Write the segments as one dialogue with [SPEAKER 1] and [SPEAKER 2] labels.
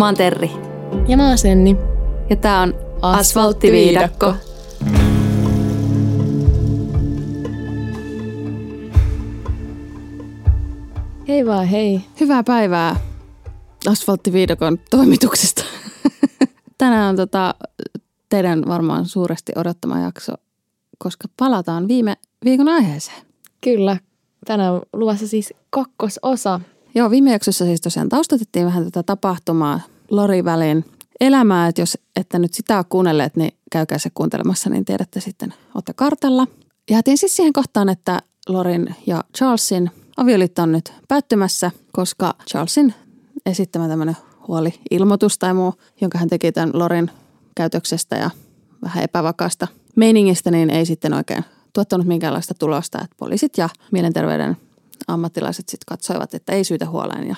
[SPEAKER 1] Mä oon Terri.
[SPEAKER 2] Ja mä oon Senni.
[SPEAKER 1] Ja tää on Asfalttiviidakko.
[SPEAKER 2] Hei vaan hei.
[SPEAKER 1] Hyvää päivää Asfalttiviidakon toimituksesta. Tänään on tota, teidän varmaan suuresti odottama jakso, koska palataan viime viikon aiheeseen.
[SPEAKER 2] Kyllä. Tänään on luvassa siis kakkososa.
[SPEAKER 1] Joo, viime jaksossa siis tosiaan taustatettiin vähän tätä tapahtumaa Lori välin elämää, että jos ette nyt sitä kuunnelleet, niin käykää se kuuntelemassa, niin tiedätte sitten, olette kartalla. Jäätiin siis siihen kohtaan, että Lorin ja Charlesin avioliitto on nyt päättymässä, koska Charlesin esittämä tämmöinen huoli-ilmoitus tai muu, jonka hän teki tämän Lorin käytöksestä ja vähän epävakaasta meiningistä, niin ei sitten oikein tuottanut minkäänlaista tulosta. Että poliisit ja mielenterveyden ammattilaiset sitten katsoivat, että ei syytä huoleen ja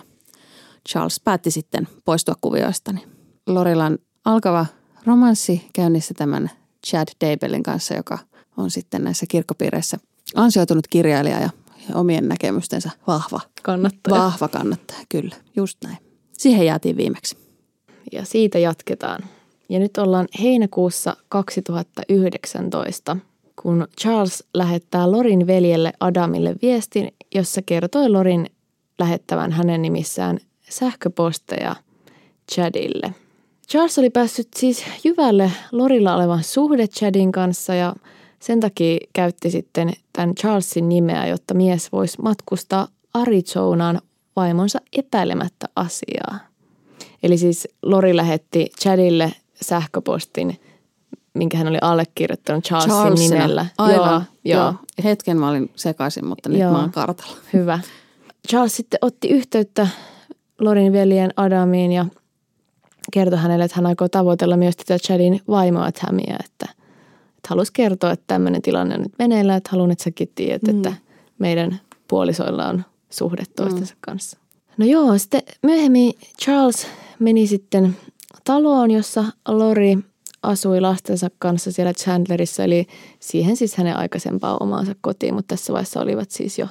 [SPEAKER 1] Charles päätti sitten poistua kuvioista. Niin Lorilla on alkava romanssi käynnissä tämän Chad Daybellin kanssa, joka on sitten näissä kirkkopiireissä ansioitunut kirjailija ja omien näkemystensä vahva
[SPEAKER 2] Kannattaja.
[SPEAKER 1] Vahva kannattaja, kyllä. Just näin. Siihen jäätiin viimeksi.
[SPEAKER 2] Ja siitä jatketaan. Ja nyt ollaan heinäkuussa 2019, kun Charles lähettää Lorin veljelle Adamille viestin, jossa kertoi Lorin lähettävän hänen nimissään sähköposteja Chadille. Charles oli päässyt siis jyvälle Lorilla olevan suhde Chadin kanssa ja sen takia käytti sitten tämän Charlesin nimeä, jotta mies voisi matkustaa Arizonaan vaimonsa epäilemättä asiaa. Eli siis Lori lähetti Chadille sähköpostin, minkä hän oli allekirjoittanut Charlesin
[SPEAKER 1] Charlesina.
[SPEAKER 2] nimellä.
[SPEAKER 1] Aivan.
[SPEAKER 2] Joo, joo.
[SPEAKER 1] joo. Hetken mä olin sekaisin, mutta nyt
[SPEAKER 2] Joo.
[SPEAKER 1] mä oon kartalla.
[SPEAKER 2] Hyvä. Charles sitten otti yhteyttä Lorin veljen Adamiin ja kertoi hänelle, että hän aikoo tavoitella myös tätä Chadin vaimoa Tamia, että, että halusi kertoa, että tämmöinen tilanne on nyt meneillään, että haluan, että säkin tiedät, mm. että meidän puolisoilla on suhde toistensa mm. kanssa. No joo, sitten myöhemmin Charles meni sitten taloon, jossa Lori asui lastensa kanssa siellä Chandlerissa, eli siihen siis hänen aikaisempaa omaansa kotiin, mutta tässä vaiheessa olivat siis jo,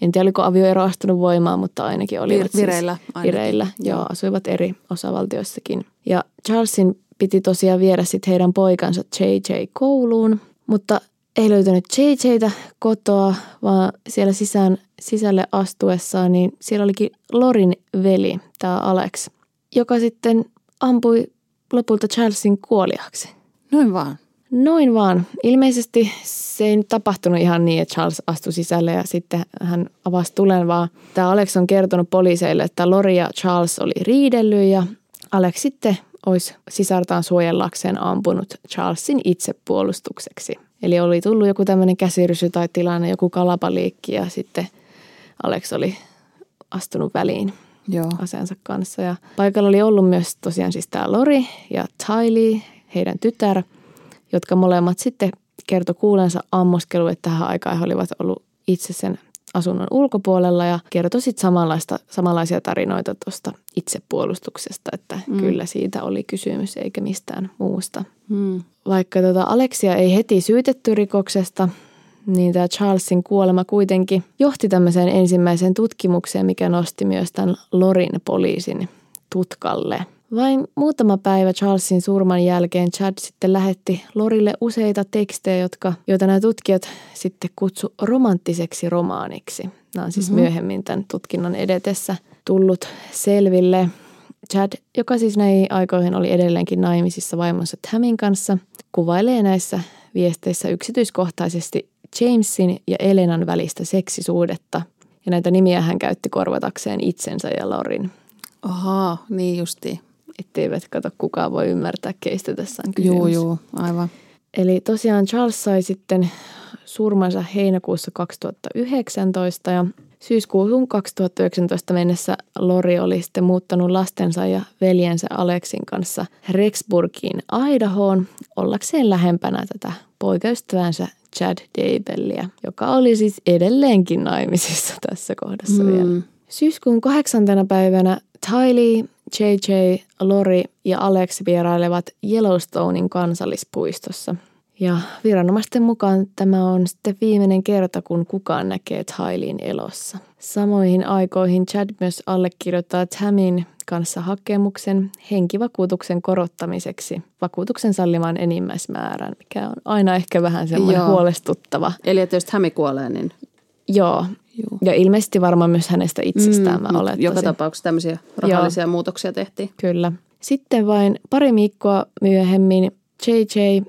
[SPEAKER 2] en tiedä oliko avioero astunut voimaan, mutta ainakin olivat
[SPEAKER 1] Vir- vireillä
[SPEAKER 2] siis
[SPEAKER 1] ainakin.
[SPEAKER 2] vireillä. Joo,
[SPEAKER 1] Joo.
[SPEAKER 2] asuivat eri osavaltioissakin. Ja Charlesin piti tosiaan viedä sitten heidän poikansa JJ kouluun, mutta ei löytänyt JJtä kotoa, vaan siellä sisään, sisälle astuessaan, niin siellä olikin Lorin veli, tämä Alex, joka sitten ampui lopulta Charlesin kuoliaksi.
[SPEAKER 1] Noin vaan.
[SPEAKER 2] Noin vaan. Ilmeisesti se ei nyt tapahtunut ihan niin, että Charles astui sisälle ja sitten hän avasi tulen, vaan tämä Alex on kertonut poliiseille, että Lori ja Charles oli riidellyt ja Alex sitten olisi sisartaan suojellakseen ampunut Charlesin itsepuolustukseksi. Eli oli tullut joku tämmöinen käsirysy tai tilanne, joku kalapaliikki ja sitten Alex oli astunut väliin
[SPEAKER 1] Joo.
[SPEAKER 2] aseensa kanssa. Ja paikalla oli ollut myös tosiaan siis tämä Lori ja Tylee, heidän tytär, jotka molemmat sitten kertoi kuulensa ammoskelu, että tähän aikaan he olivat ollut itse sen asunnon ulkopuolella ja kertoi sitten samanlaista, samanlaisia tarinoita tuosta itsepuolustuksesta, että mm. kyllä siitä oli kysymys eikä mistään muusta.
[SPEAKER 1] Hmm.
[SPEAKER 2] Vaikka tota Aleksia ei heti syytetty rikoksesta, niin tämä Charlesin kuolema kuitenkin johti tämmöiseen ensimmäiseen tutkimukseen, mikä nosti myös tämän Lorin poliisin tutkalle. Vain muutama päivä Charlesin surman jälkeen Chad sitten lähetti Lorille useita tekstejä, jotka, joita nämä tutkijat sitten kutsu romanttiseksi romaaniksi. Nämä on siis mm-hmm. myöhemmin tämän tutkinnan edetessä tullut selville. Chad, joka siis näihin aikoihin oli edelleenkin naimisissa vaimonsa Tamin kanssa, kuvailee näissä viesteissä yksityiskohtaisesti Jamesin ja Elenan välistä seksisuudetta. Ja näitä nimiä hän käytti korvatakseen itsensä ja Lorin,
[SPEAKER 1] Ahaa, niin justiin.
[SPEAKER 2] Etteivät kato kukaan voi ymmärtää, keistä tässä on kysymys.
[SPEAKER 1] Juu, juu, aivan.
[SPEAKER 2] Eli tosiaan Charles sai sitten surmansa heinäkuussa 2019 ja syyskuuhun 2019 mennessä Lori oli sitten muuttanut lastensa ja veljensä Aleksin kanssa Rexburgiin Idahoon ollakseen lähempänä tätä poikaystävänsä Chad Daybellia, joka oli siis edelleenkin naimisissa tässä kohdassa mm. vielä. Syyskuun kahdeksantena päivänä Tylee, JJ, Lori ja Alex vierailevat Yellowstonein kansallispuistossa. Ja viranomaisten mukaan tämä on sitten viimeinen kerta, kun kukaan näkee Tylein elossa. Samoihin aikoihin Chad myös allekirjoittaa Tamin kanssa hakemuksen henkivakuutuksen korottamiseksi vakuutuksen sallimaan enimmäismäärän, mikä on aina ehkä vähän semmoinen Joo. huolestuttava.
[SPEAKER 1] Eli että jos Hämi kuolee, niin...
[SPEAKER 2] Joo. Joo. Ja ilmeisesti varmaan myös hänestä itsestään mm, mä olettaisin.
[SPEAKER 1] Joka tapauksessa tämmöisiä rahallisia Joo. muutoksia tehtiin.
[SPEAKER 2] Kyllä. Sitten vain pari viikkoa myöhemmin JJ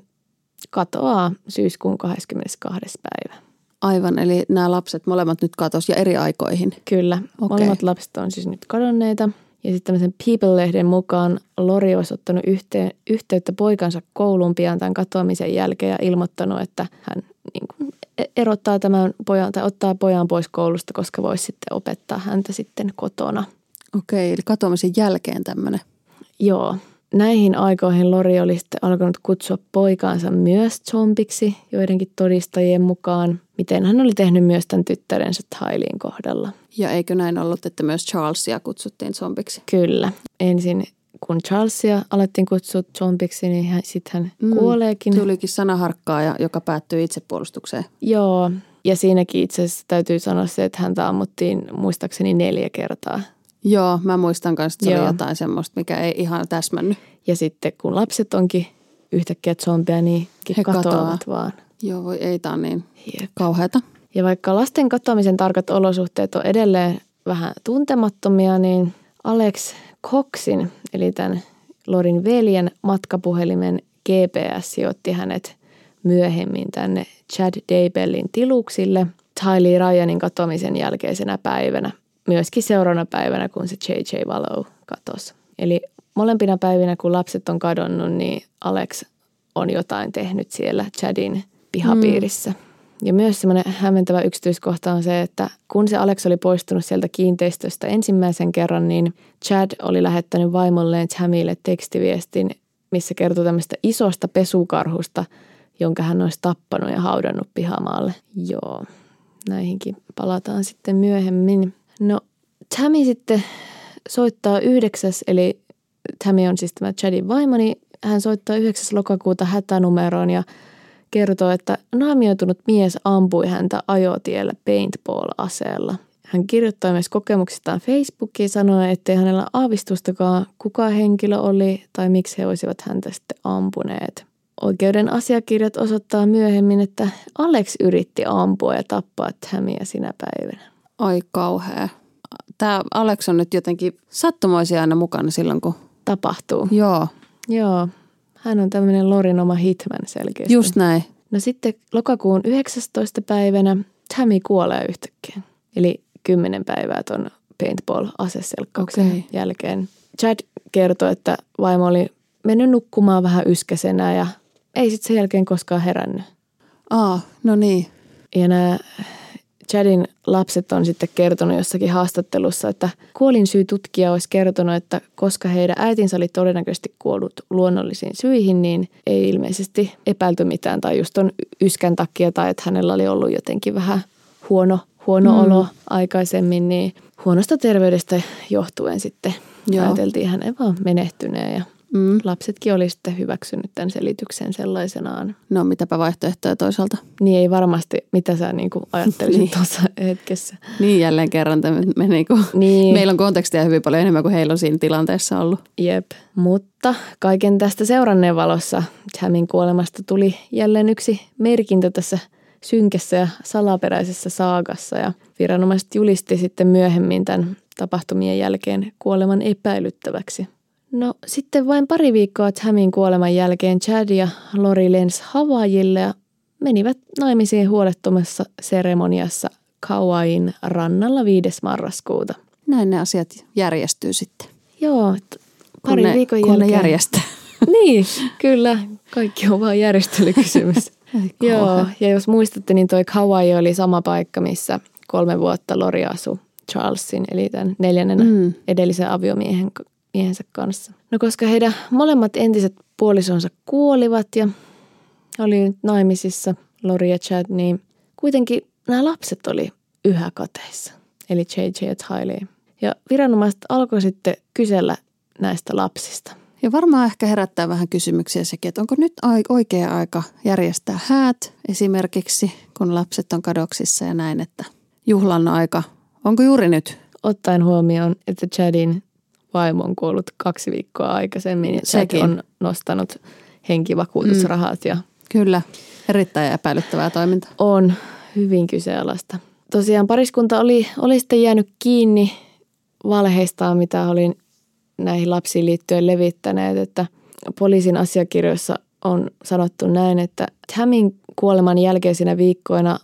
[SPEAKER 2] katoaa syyskuun 22. päivä.
[SPEAKER 1] Aivan, eli nämä lapset molemmat nyt katos ja eri aikoihin.
[SPEAKER 2] Kyllä, okay. molemmat lapset on siis nyt kadonneita. Ja sitten tämmöisen People-lehden mukaan Lori olisi ottanut yhteen, yhteyttä poikansa kouluun pian tämän katoamisen jälkeen ja ilmoittanut, että hän niin kuin erottaa tämän pojan tai ottaa pojan pois koulusta, koska voisi sitten opettaa häntä sitten kotona.
[SPEAKER 1] Okei, eli katoamisen jälkeen tämmöinen.
[SPEAKER 2] Joo. Näihin aikoihin Lori oli sitten alkanut kutsua poikaansa myös zombiksi joidenkin todistajien mukaan, miten hän oli tehnyt myös tämän tyttärensä Tylein kohdalla.
[SPEAKER 1] Ja eikö näin ollut, että myös Charlesia kutsuttiin zombiksi?
[SPEAKER 2] Kyllä. Ensin kun Charlesia alettiin kutsua zombiksi, niin sitten hän mm, kuoleekin.
[SPEAKER 1] Tulikin sanaharkkaa, joka päättyi itsepuolustukseen.
[SPEAKER 2] Joo, ja siinäkin itse asiassa täytyy sanoa se, että häntä ammuttiin muistaakseni neljä kertaa.
[SPEAKER 1] Joo, mä muistan kanssa, että se oli jotain semmoista, mikä ei ihan täsmännyt.
[SPEAKER 2] Ja sitten kun lapset onkin yhtäkkiä zombia, niin he katoavat katoaa. vaan.
[SPEAKER 1] Joo, voi ei tämä on niin Jep. kauheata.
[SPEAKER 2] Ja vaikka lasten katoamisen tarkat olosuhteet on edelleen vähän tuntemattomia, niin Alex Coxin, eli tämän Lorin veljen matkapuhelimen GPS sijoitti hänet myöhemmin tänne Chad Daybellin tiluksille Tylee Ryanin katoamisen jälkeisenä päivänä. Myöskin seuraavana päivänä, kun se J.J. Wallow katosi. Eli molempina päivinä, kun lapset on kadonnut, niin Alex on jotain tehnyt siellä Chadin pihapiirissä. Mm. Ja myös semmoinen hämmentävä yksityiskohta on se, että kun se Alex oli poistunut sieltä kiinteistöstä ensimmäisen kerran, niin Chad oli lähettänyt vaimolleen Tamille tekstiviestin, missä kertoi tämmöistä isosta pesukarhusta, jonka hän olisi tappanut ja haudannut pihamaalle. Joo, näihinkin palataan sitten myöhemmin. No, Tammy sitten soittaa yhdeksäs, eli Tammy on siis tämä Chadin vaimo, niin hän soittaa 9. lokakuuta hätänumeroon ja kertoo, että naamioitunut mies ampui häntä ajotiellä paintball-aseella. Hän kirjoittaa myös kokemuksistaan Facebookiin sanoen, ettei hänellä aavistustakaan kuka henkilö oli tai miksi he olisivat häntä sitten ampuneet. Oikeuden asiakirjat osoittaa myöhemmin, että Alex yritti ampua ja tappaa Tammia sinä päivänä.
[SPEAKER 1] Oi kauhea. Tämä Alex on nyt jotenkin sattumoisia aina mukana silloin, kun...
[SPEAKER 2] Tapahtuu.
[SPEAKER 1] Joo.
[SPEAKER 2] Joo. Hän on tämmöinen Lorin oma hitman selkeästi.
[SPEAKER 1] Just näin.
[SPEAKER 2] No sitten lokakuun 19. päivänä Tammy kuolee yhtäkkiä. Eli kymmenen päivää ton paintball-aseselkkauksen okay. jälkeen. Chad kertoi, että vaimo oli mennyt nukkumaan vähän yskäsenä ja ei sitten sen jälkeen koskaan herännyt.
[SPEAKER 1] Aa, no niin.
[SPEAKER 2] Ja nämä Chadin lapset on sitten kertonut jossakin haastattelussa, että tutkija olisi kertonut, että koska heidän äitinsä oli todennäköisesti kuollut luonnollisiin syihin, niin ei ilmeisesti epäilty mitään tai just on yskän takia tai että hänellä oli ollut jotenkin vähän huono, huono mm. olo aikaisemmin, niin huonosta terveydestä johtuen sitten Joo. ajateltiin hänen vaan menehtyneen ja Mm. Lapsetkin oli sitten hyväksynyt tämän selityksen sellaisenaan.
[SPEAKER 1] No mitäpä vaihtoehtoja toisaalta?
[SPEAKER 2] Niin ei varmasti, mitä sä niin kuin ajattelisit niin. tuossa hetkessä.
[SPEAKER 1] Niin jälleen kerran me niin kuin, niin. meillä on kontekstia hyvin paljon enemmän kuin heillä on siinä tilanteessa ollut.
[SPEAKER 2] Jep, mutta kaiken tästä seuranneen valossa Jamin kuolemasta tuli jälleen yksi merkintä tässä synkässä ja salaperäisessä saagassa ja viranomaiset julisti sitten myöhemmin tämän tapahtumien jälkeen kuoleman epäilyttäväksi. No sitten vain pari viikkoa Hamin kuoleman jälkeen Chad ja Lori lens Havaijille ja menivät naimisiin huolettomassa seremoniassa Kauain rannalla 5. marraskuuta.
[SPEAKER 1] Näin ne asiat järjestyy sitten.
[SPEAKER 2] Joo, pari
[SPEAKER 1] ne,
[SPEAKER 2] viikon
[SPEAKER 1] kun
[SPEAKER 2] jälkeen.
[SPEAKER 1] ne järjestää.
[SPEAKER 2] niin, kyllä. Kaikki on vain järjestelykysymys. Joo, ja jos muistatte, niin toi Kauai oli sama paikka, missä kolme vuotta Lori asui Charlesin, eli tämän neljännen mm. edellisen aviomiehen miehensä kanssa. No koska heidän molemmat entiset puolisonsa kuolivat ja oli naimisissa Lori ja Chad, niin kuitenkin nämä lapset oli yhä kateissa, eli JJ ja Tylee. Ja viranomaiset alkoi sitten kysellä näistä lapsista.
[SPEAKER 1] Ja varmaan ehkä herättää vähän kysymyksiä sekin, että onko nyt oikea aika järjestää häät esimerkiksi, kun lapset on kadoksissa ja näin, että juhlan aika. Onko juuri nyt?
[SPEAKER 2] Ottaen huomioon, että Chadin vaimo on kuollut kaksi viikkoa aikaisemmin ja Chad on nostanut henkivakuutusrahat. Mm. Ja
[SPEAKER 1] Kyllä, erittäin epäilyttävää toimintaa.
[SPEAKER 2] On hyvin kyseenalaista. Tosiaan pariskunta oli, oli sitten jäänyt kiinni valheistaan, mitä olin näihin lapsiin liittyen levittäneet, että poliisin asiakirjoissa on sanottu näin, että Tamin kuoleman jälkeisinä viikkoina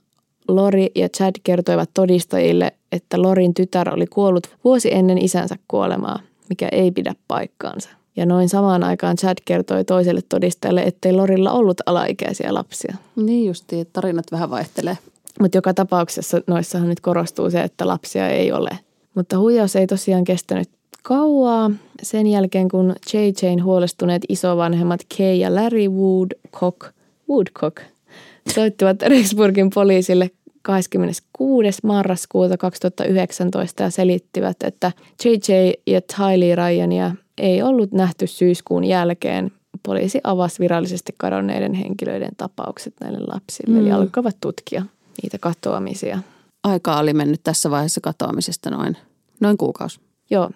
[SPEAKER 2] Lori ja Chad kertoivat todistajille, että Lorin tytär oli kuollut vuosi ennen isänsä kuolemaa, mikä ei pidä paikkaansa. Ja noin samaan aikaan Chad kertoi toiselle todistajalle, ettei Lorilla ollut alaikäisiä lapsia.
[SPEAKER 1] Niin justi, että tarinat vähän vaihtelee.
[SPEAKER 2] Mutta joka tapauksessa noissahan nyt korostuu se, että lapsia ei ole. Mutta huijaus ei tosiaan kestänyt kauaa. Sen jälkeen kun JJn huolestuneet isovanhemmat Kay ja Larry Woodcock, Woodcock soittivat Rexburgin poliisille 26. marraskuuta 2019 ja selittivät, että JJ ja Tylee Ryania ei ollut nähty syyskuun jälkeen. Poliisi avasi virallisesti kadonneiden henkilöiden tapaukset näille lapsille, mm. eli alkoivat tutkia niitä katoamisia.
[SPEAKER 1] Aika oli mennyt tässä vaiheessa katoamisesta noin, noin kuukausi.
[SPEAKER 2] Joo,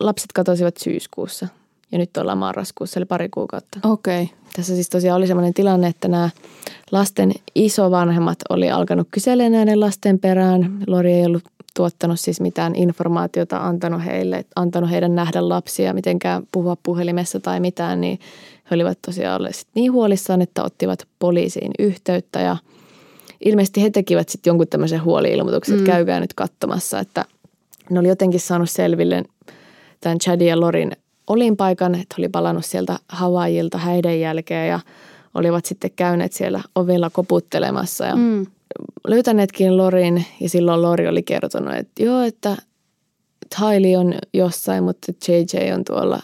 [SPEAKER 2] lapset katosivat syyskuussa ja nyt ollaan marraskuussa, eli pari kuukautta.
[SPEAKER 1] Okei. Okay.
[SPEAKER 2] Tässä siis tosiaan oli sellainen tilanne, että nämä lasten isovanhemmat oli alkanut kyselemään näiden lasten perään. Lori ei ollut tuottanut siis mitään informaatiota, antanut heille, antanut heidän nähdä lapsia, mitenkään puhua puhelimessa tai mitään, niin he olivat tosiaan olleet niin huolissaan, että ottivat poliisiin yhteyttä ja ilmeisesti he tekivät sitten jonkun tämmöisen huoli-ilmoituksen, että mm. käykää nyt katsomassa, että ne oli jotenkin saanut selville tämän Chadin ja Lorin olinpaikan, että oli palannut sieltä Havaijilta häiden jälkeen ja olivat sitten käyneet siellä ovella koputtelemassa ja mm. löytäneetkin Lorin ja silloin Lori oli kertonut, että joo, että Tylee on jossain, mutta JJ on tuolla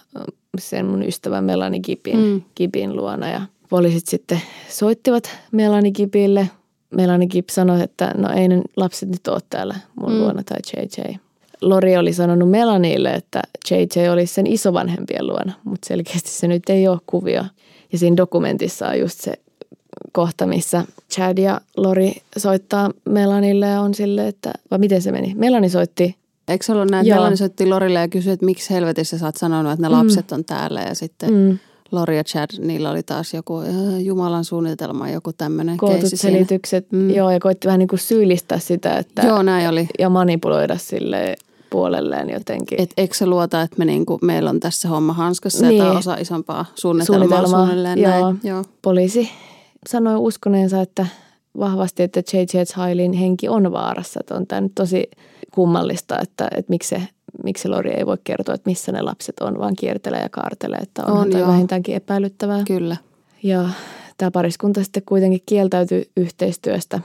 [SPEAKER 2] sen mun ystävän Melanie Gibin, mm. Gibin luona ja poliisit sitten soittivat Melanie Gibille. Melanie Gib sanoi, että no ei ne lapset nyt ole täällä mun mm. luona tai JJ. Lori oli sanonut Melanille, että JJ olisi sen isovanhempien luona, mutta selkeästi se nyt ei ole kuvio. Ja siinä dokumentissa on just se kohta, missä Chad ja Lori soittaa Melanille ja on sille, että, vai miten se meni? Melani soitti
[SPEAKER 1] Eikö se ollut näin, että Melani soitti Lorille ja kysyi, että miksi helvetissä sä oot sanonut, että ne mm. lapset on täällä ja sitten mm. Lori ja Chad, niillä oli taas joku äh, Jumalan suunnitelma, joku tämmöinen
[SPEAKER 2] Kootut selitykset, mm. joo, ja koitti vähän niin kuin syyllistää sitä, että...
[SPEAKER 1] Joo, näin oli.
[SPEAKER 2] Ja manipuloida sille puolelleen jotenkin.
[SPEAKER 1] Et eikö se luota, että me niinku, meillä on tässä homma hanskassa niin. ja tämä on osa isompaa suunnitelmaa, suunnitelmaa suunnilleen
[SPEAKER 2] joo. näin. Joo. Poliisi sanoi uskoneensa, että vahvasti, että J.J. Hailin henki on vaarassa. Että on tämä nyt tosi kummallista, että, että miksi, se, miksi Lori ei voi kertoa, että missä ne lapset on, vaan kiertelee ja kaartelee. Että on, on vähintäänkin epäilyttävää.
[SPEAKER 1] Kyllä.
[SPEAKER 2] Ja tämä pariskunta sitten kuitenkin kieltäytyi yhteistyöstä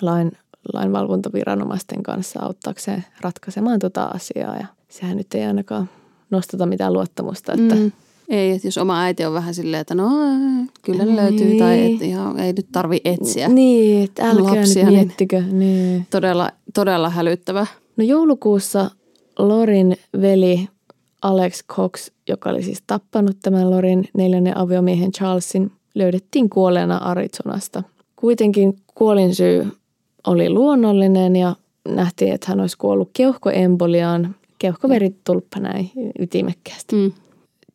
[SPEAKER 2] lain lainvalvontaviranomaisten kanssa auttaakseen ratkaisemaan tuota asiaa. Ja sehän nyt ei ainakaan nostata mitään luottamusta, että mm.
[SPEAKER 1] Ei, että jos oma äiti on vähän silleen, että no kyllä ne löytyy niin. tai että ihan ei nyt tarvi etsiä
[SPEAKER 2] Niin, että älkää lapsia, nyt niin miettikö. Niin, niin.
[SPEAKER 1] Todella, todella hälyttävä.
[SPEAKER 2] No joulukuussa Lorin veli Alex Cox, joka oli siis tappanut tämän Lorin neljännen aviomiehen Charlesin, löydettiin kuolleena Arizonasta. Kuitenkin kuolinsyy oli luonnollinen ja nähtiin, että hän olisi kuollut keuhkoemboliaan. Keuhkoveri tulppa näin ytimekkäästi. Mm.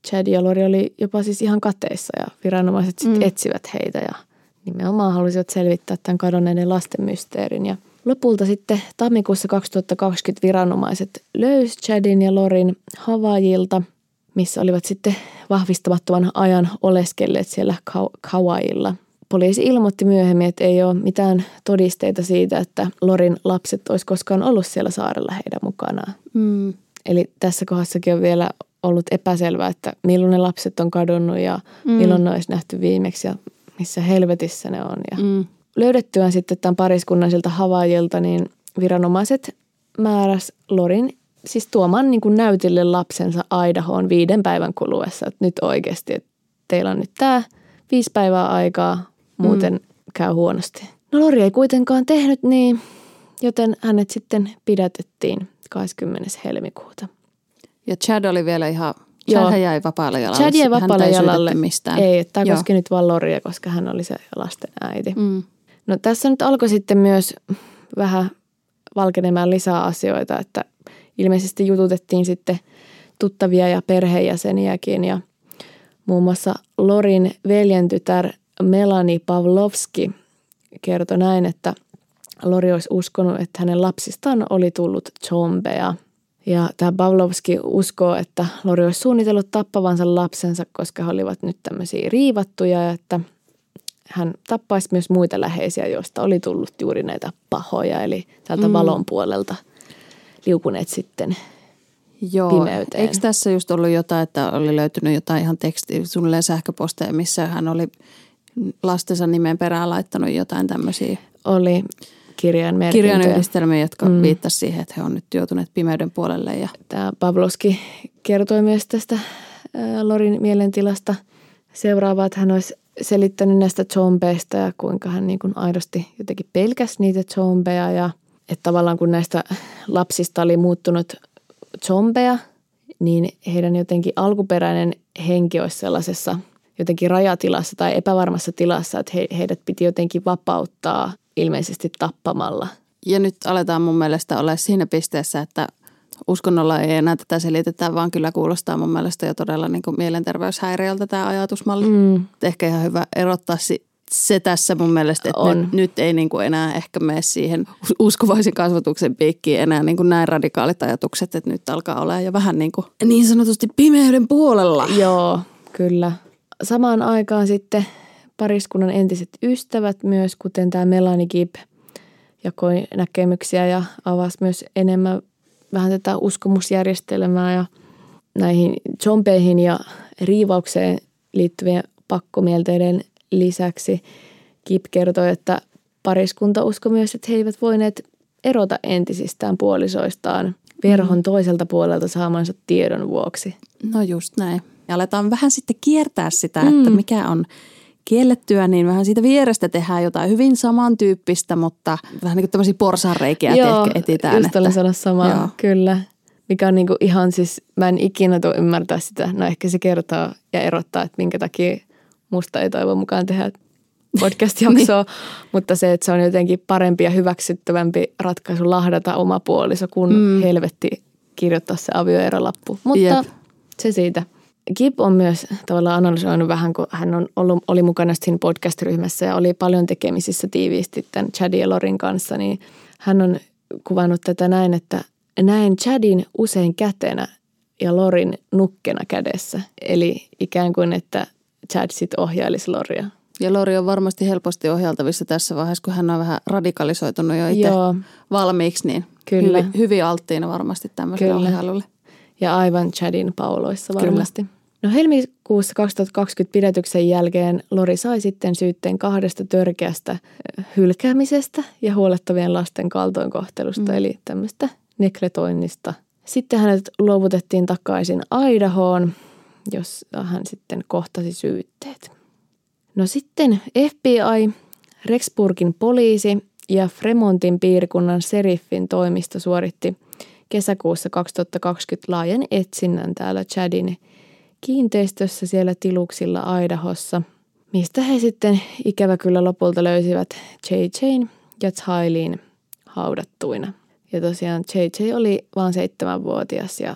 [SPEAKER 2] Chad ja Lori oli jopa siis ihan kateissa ja viranomaiset sitten mm. etsivät heitä ja nimenomaan halusivat selvittää tämän kadonneiden lasten mysteerin. Ja lopulta sitten tammikuussa 2020 viranomaiset löysi Chadin ja Lorin Havajilta, missä olivat sitten vahvistamattoman ajan oleskelleet siellä Kauailla – Poliisi ilmoitti myöhemmin, että ei ole mitään todisteita siitä, että Lorin lapset olisi koskaan ollut siellä saarella heidän mukanaan. Mm. Eli tässä kohdassakin on vielä ollut epäselvää, että milloin ne lapset on kadonnut ja mm. milloin ne olisi nähty viimeksi ja missä helvetissä ne on. Ja mm. Löydettyään sitten tämän pariskunnan siltä Havaijilta, niin viranomaiset määräs Lorin siis tuomaan niin kuin näytille lapsensa Aidahoon viiden päivän kuluessa. Että nyt oikeasti, että teillä on nyt tämä viisi päivää aikaa muuten mm. käy huonosti. No Lori ei kuitenkaan tehnyt niin, joten hänet sitten pidätettiin 20. helmikuuta.
[SPEAKER 1] Ja Chad oli vielä ihan Chad jäi vapaalle jalalle.
[SPEAKER 2] Chad jäi vapaalle
[SPEAKER 1] Häntä ei
[SPEAKER 2] jalalle.
[SPEAKER 1] mistään.
[SPEAKER 2] Ei, tämä
[SPEAKER 1] Joo.
[SPEAKER 2] koski nyt vaan Loria, koska hän oli se lasten äiti.
[SPEAKER 1] Mm.
[SPEAKER 2] No tässä nyt alkoi sitten myös vähän valkenemaan lisää asioita, että ilmeisesti jututettiin sitten tuttavia ja perheenjäseniäkin ja muun muassa Lorin veljentytär Melanie Pavlovski kertoi näin, että Lori olisi uskonut, että hänen lapsistaan oli tullut zombeja. Ja tämä Pavlovski uskoo, että Lori olisi suunnitellut tappavansa lapsensa, koska he olivat nyt tämmöisiä riivattuja ja että hän tappaisi myös muita läheisiä, joista oli tullut juuri näitä pahoja, eli täältä mm. valon puolelta liukuneet sitten.
[SPEAKER 1] Joo.
[SPEAKER 2] pimeyteen.
[SPEAKER 1] Eikö tässä just ollut jotain, että oli löytynyt jotain ihan tekstiä, suunnilleen sähköposteja, missä hän oli lastensa nimen perään laittanut jotain tämmöisiä
[SPEAKER 2] Oli kirjanmerkintöjä.
[SPEAKER 1] kirjanyhdistelmiä, jotka
[SPEAKER 2] Mm.
[SPEAKER 1] viittasivat siihen, että he on nyt joutuneet pimeyden puolelle. Ja
[SPEAKER 2] Tämä Pavloski kertoi myös tästä Lorin mielentilasta seuraavaa, että hän olisi selittänyt näistä zombeista ja kuinka hän niin kuin aidosti jotenkin pelkäsi niitä zombeja ja että tavallaan kun näistä lapsista oli muuttunut zombeja, niin heidän jotenkin alkuperäinen henki olisi sellaisessa jotenkin rajatilassa tai epävarmassa tilassa, että he, heidät piti jotenkin vapauttaa ilmeisesti tappamalla.
[SPEAKER 1] Ja nyt aletaan mun mielestä olla siinä pisteessä, että uskonnolla ei enää tätä selitetä, vaan kyllä kuulostaa mun mielestä jo todella niin kuin mielenterveyshäiriöltä tämä ajatusmalli. Mm. Ehkä ihan hyvä erottaa si- se tässä mun mielestä, että
[SPEAKER 2] On.
[SPEAKER 1] nyt, nyt ei niin kuin enää ehkä mene siihen uskovaisen kasvatuksen piikkiin enää niin kuin näin radikaalit ajatukset, että nyt alkaa olla jo vähän niin, kuin niin sanotusti pimeyden puolella.
[SPEAKER 2] Joo, kyllä. Samaan aikaan sitten pariskunnan entiset ystävät myös, kuten tämä Melanie Gibb, jakoi näkemyksiä ja avasi myös enemmän vähän tätä uskomusjärjestelmää ja näihin zombeihin ja riivaukseen liittyvien pakkomielteiden lisäksi Gibb kertoi, että pariskunta uskoi myös, että he eivät voineet erota entisistään puolisoistaan verhon toiselta puolelta saamansa tiedon vuoksi.
[SPEAKER 1] No just näin. Ja aletaan vähän sitten kiertää sitä, mm. että mikä on kiellettyä, niin vähän siitä vierestä tehdään jotain hyvin samantyyppistä, mutta vähän niin kuin tämmöisiä porsanreikiä
[SPEAKER 2] Joo,
[SPEAKER 1] ehkä etsitään.
[SPEAKER 2] just olin sanoa samaa,
[SPEAKER 1] Joo.
[SPEAKER 2] kyllä. Mikä on niinku ihan siis, mä en ikinä tule ymmärtää sitä. No ehkä se kertoo ja erottaa, että minkä takia musta ei toivon mukaan tehdä podcast-jaksoa, mutta se, että se on jotenkin parempi ja hyväksyttävämpi ratkaisu lahdata oma puoliso, kun mm. helvetti kirjoittaa se avioerolappu. Mutta
[SPEAKER 1] Jep.
[SPEAKER 2] se siitä. Gibb on myös tavallaan analysoinut vähän, kun hän on ollut, oli mukana siinä podcast-ryhmässä ja oli paljon tekemisissä tiiviisti tämän Chadin ja Lorin kanssa, niin hän on kuvannut tätä näin, että näen Chadin usein kätenä ja Lorin nukkena kädessä. Eli ikään kuin, että Chad sitten ohjailisi Loria.
[SPEAKER 1] Ja Lori on varmasti helposti ohjaltavissa tässä vaiheessa, kun hän on vähän radikalisoitunut jo itse
[SPEAKER 2] Joo,
[SPEAKER 1] valmiiksi, niin
[SPEAKER 2] Kyllä.
[SPEAKER 1] Hyvin, hyvin alttiina varmasti tämmöiselle
[SPEAKER 2] Kyllä.
[SPEAKER 1] ohjailulle.
[SPEAKER 2] ja aivan Chadin pauloissa varmasti. No helmikuussa 2020 pidätyksen jälkeen Lori sai sitten syytteen kahdesta törkeästä hylkäämisestä ja huolettavien lasten kaltoinkohtelusta, mm. eli tämmöistä nekretoinnista. Sitten hänet luovutettiin takaisin Idahoon, jossa hän sitten kohtasi syytteet. No sitten FBI, Rexburgin poliisi ja Fremontin piirikunnan seriffin toimisto suoritti kesäkuussa 2020 laajan etsinnän täällä Chadin kiinteistössä siellä tiluksilla Idahossa, mistä he sitten ikävä kyllä lopulta löysivät JJn ja Tyleen haudattuina. Ja tosiaan JJ oli vain seitsemänvuotias ja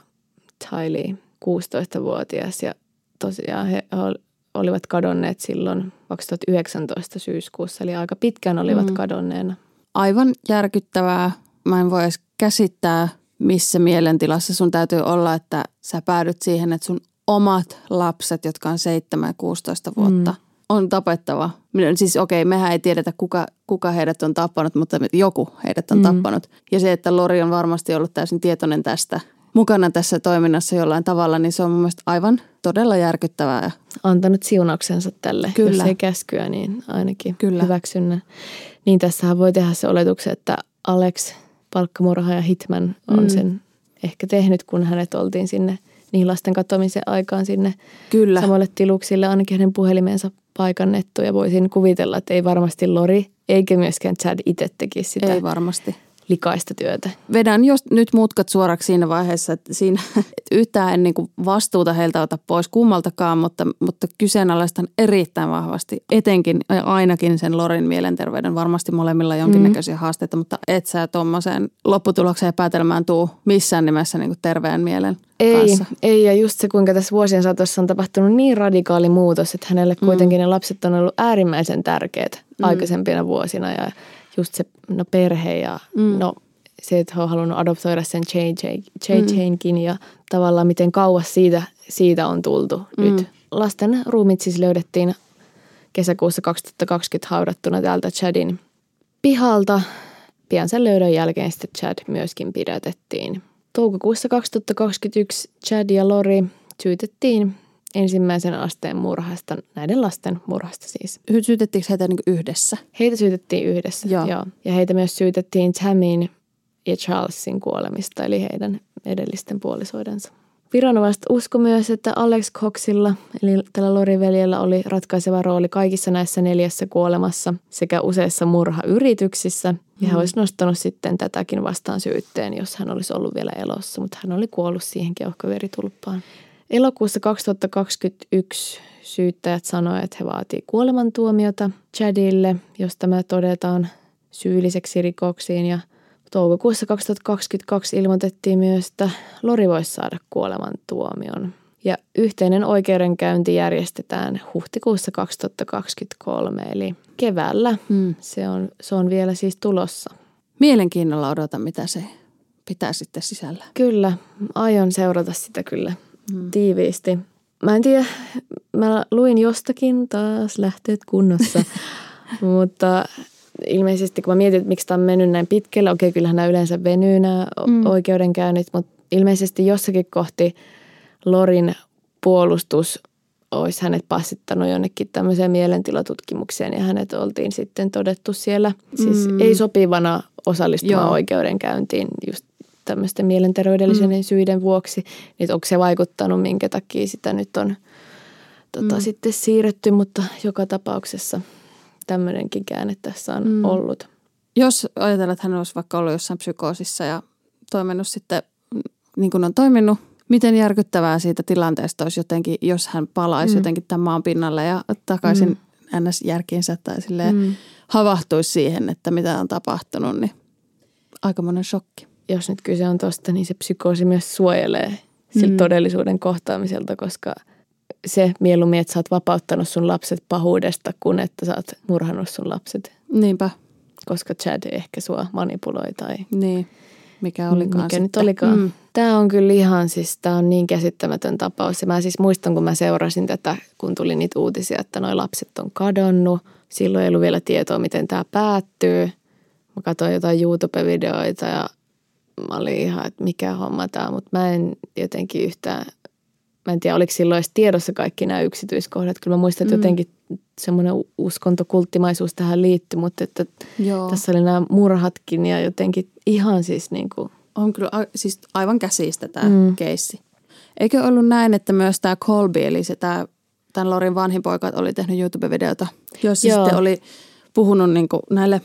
[SPEAKER 2] Tylee 16-vuotias ja tosiaan he ol- olivat kadonneet silloin 2019 syyskuussa, eli aika pitkään olivat mm. kadonneena.
[SPEAKER 1] Aivan järkyttävää. Mä en voi edes käsittää, missä mielentilassa sun täytyy olla, että sä päädyt siihen, että sun omat lapset, jotka on 7 ja 16 vuotta, mm. on tapettava. Siis okei, okay, mehän ei tiedetä, kuka, kuka heidät on tappanut, mutta joku heidät on mm. tappanut. Ja se, että Lori on varmasti ollut täysin tietoinen tästä, mukana tässä toiminnassa jollain tavalla, niin se on mun mielestä aivan todella järkyttävää.
[SPEAKER 2] Antanut siunauksensa tälle,
[SPEAKER 1] Kyllä.
[SPEAKER 2] jos ei käskyä, niin ainakin
[SPEAKER 1] Kyllä.
[SPEAKER 2] hyväksynnän. Niin tässähän voi tehdä se oletuksen, että Alex, palkkamurha ja Hitman on
[SPEAKER 1] mm.
[SPEAKER 2] sen ehkä tehnyt, kun hänet oltiin sinne niin lasten katoamisen aikaan sinne
[SPEAKER 1] Kyllä.
[SPEAKER 2] samalle tiluksille ainakin hänen puhelimensa paikannettu ja voisin kuvitella, että ei varmasti Lori eikä myöskään Chad itse tekisi sitä
[SPEAKER 1] Ei varmasti.
[SPEAKER 2] Likaista työtä.
[SPEAKER 1] Vedän jos nyt mutkat suoraksi siinä vaiheessa, että, siinä, että yhtään en niin kuin vastuuta heiltä ota pois kummaltakaan, mutta, mutta kyseenalaistan erittäin vahvasti, etenkin ainakin sen Lorin mielenterveyden. Varmasti molemmilla jonkinnäköisiä mm. haasteita, mutta et sä tuommoiseen lopputulokseen ja päätelmään tuu missään nimessä niin kuin terveen mielen
[SPEAKER 2] ei,
[SPEAKER 1] kanssa.
[SPEAKER 2] Ei, ja just se kuinka tässä vuosien saatossa on tapahtunut niin radikaali muutos, että hänelle mm. kuitenkin ne lapset on ollut äärimmäisen tärkeät mm. aikaisempina vuosina ja just se no perhe ja mm. no se, että he on halunnut adoptoida sen JJinkin mm. ja tavallaan miten kauas siitä, siitä on tultu mm. nyt. Lasten ruumit siis löydettiin kesäkuussa 2020 haudattuna täältä Chadin pihalta. Pian sen löydön jälkeen sitten Chad myöskin pidätettiin. Toukokuussa 2021 Chad ja Lori syytettiin ensimmäisen asteen murhasta, näiden lasten murhasta siis.
[SPEAKER 1] Syytettiinkö heitä niin yhdessä?
[SPEAKER 2] Heitä syytettiin yhdessä, joo. joo. Ja heitä myös syytettiin Tamin ja Charlesin kuolemista, eli heidän edellisten puolisoidensa. Viranomaiset usko myös, että Alex Coxilla, eli tällä Lori-veljellä, oli ratkaiseva rooli kaikissa näissä neljässä kuolemassa sekä useissa murhayrityksissä. Ja mm. hän olisi nostanut sitten tätäkin vastaan syytteen, jos hän olisi ollut vielä elossa, mutta hän oli kuollut siihen keuhkoveritulppaan. Elokuussa 2021 syyttäjät sanoivat, että he vaatii kuolemantuomiota Chadille, josta me todetaan syylliseksi rikoksiin ja toukokuussa 2022 ilmoitettiin myös, että Lori voisi saada kuolemantuomion. Ja yhteinen oikeudenkäynti järjestetään huhtikuussa 2023, eli keväällä. Mm. Se, on, se on vielä siis tulossa.
[SPEAKER 1] Mielenkiinnolla odotan, mitä se pitää sitten sisällä.
[SPEAKER 2] Kyllä, aion seurata sitä kyllä mm. tiiviisti. Mä en tiedä, mä luin jostakin taas lähteet kunnossa, mutta ilmeisesti kun mä mietin, että miksi tämä on mennyt näin pitkälle, okei kyllähän nämä yleensä venyy nämä mm. oikeudenkäynnit, mutta ilmeisesti jossakin kohti Lorin puolustus olisi hänet passittanut jonnekin tämmöiseen mielentilatutkimukseen ja hänet oltiin sitten todettu siellä siis mm. ei sopivana osallistumaan Joo. oikeudenkäyntiin just tämmöisten mielenterveydellisen mm. syiden vuoksi, niin onko se vaikuttanut, minkä takia sitä nyt on tota, mm. sitten siirretty, mutta joka tapauksessa tämmöinenkin käänne tässä on mm. ollut.
[SPEAKER 1] Jos ajatellaan, että hän olisi vaikka ollut jossain psykoosissa ja toiminut sitten niin kuin on toiminut, miten järkyttävää siitä tilanteesta olisi jotenkin, jos hän palaisi mm. jotenkin tämän maan pinnalle ja takaisin mm. NS-järkiinsä tai silleen mm. havahtuisi siihen, että mitä on tapahtunut, niin aikamoinen shokki
[SPEAKER 2] jos nyt kyse on tosta, niin se psykoosi myös suojelee siltä mm. todellisuuden kohtaamiselta, koska se mieluummin, että sä oot vapauttanut sun lapset pahuudesta, kuin että sä oot murhannut sun lapset.
[SPEAKER 1] Niinpä.
[SPEAKER 2] Koska Chad ehkä sua manipuloi tai...
[SPEAKER 1] Niin, mikä olikaan
[SPEAKER 2] Mikä sitten. nyt olikaan. Mm. Tämä on kyllä ihan siis, tämä on niin käsittämätön tapaus. Ja mä siis muistan, kun mä seurasin tätä, kun tuli niitä uutisia, että noi lapset on kadonnut. Silloin ei ollut vielä tietoa, miten tämä päättyy. Mä katsoin jotain YouTube-videoita ja mä olin ihan, että mikä homma tämä mutta mä en jotenkin yhtään, mä en tiedä oliko silloin edes tiedossa kaikki nämä yksityiskohdat. Kyllä mä muistan, että mm. jotenkin semmoinen uskontokulttimaisuus tähän liittyi, mutta että Joo. tässä oli nämä murhatkin ja jotenkin ihan siis niin kuin.
[SPEAKER 1] On kyllä a, siis aivan käsistä tämä mm. keissi. Eikö ollut näin, että myös tämä Colby, eli se tämä, tämän Lorin vanhin poika oli tehnyt YouTube-videota, jossa Joo. sitten oli puhunut niin kuin näille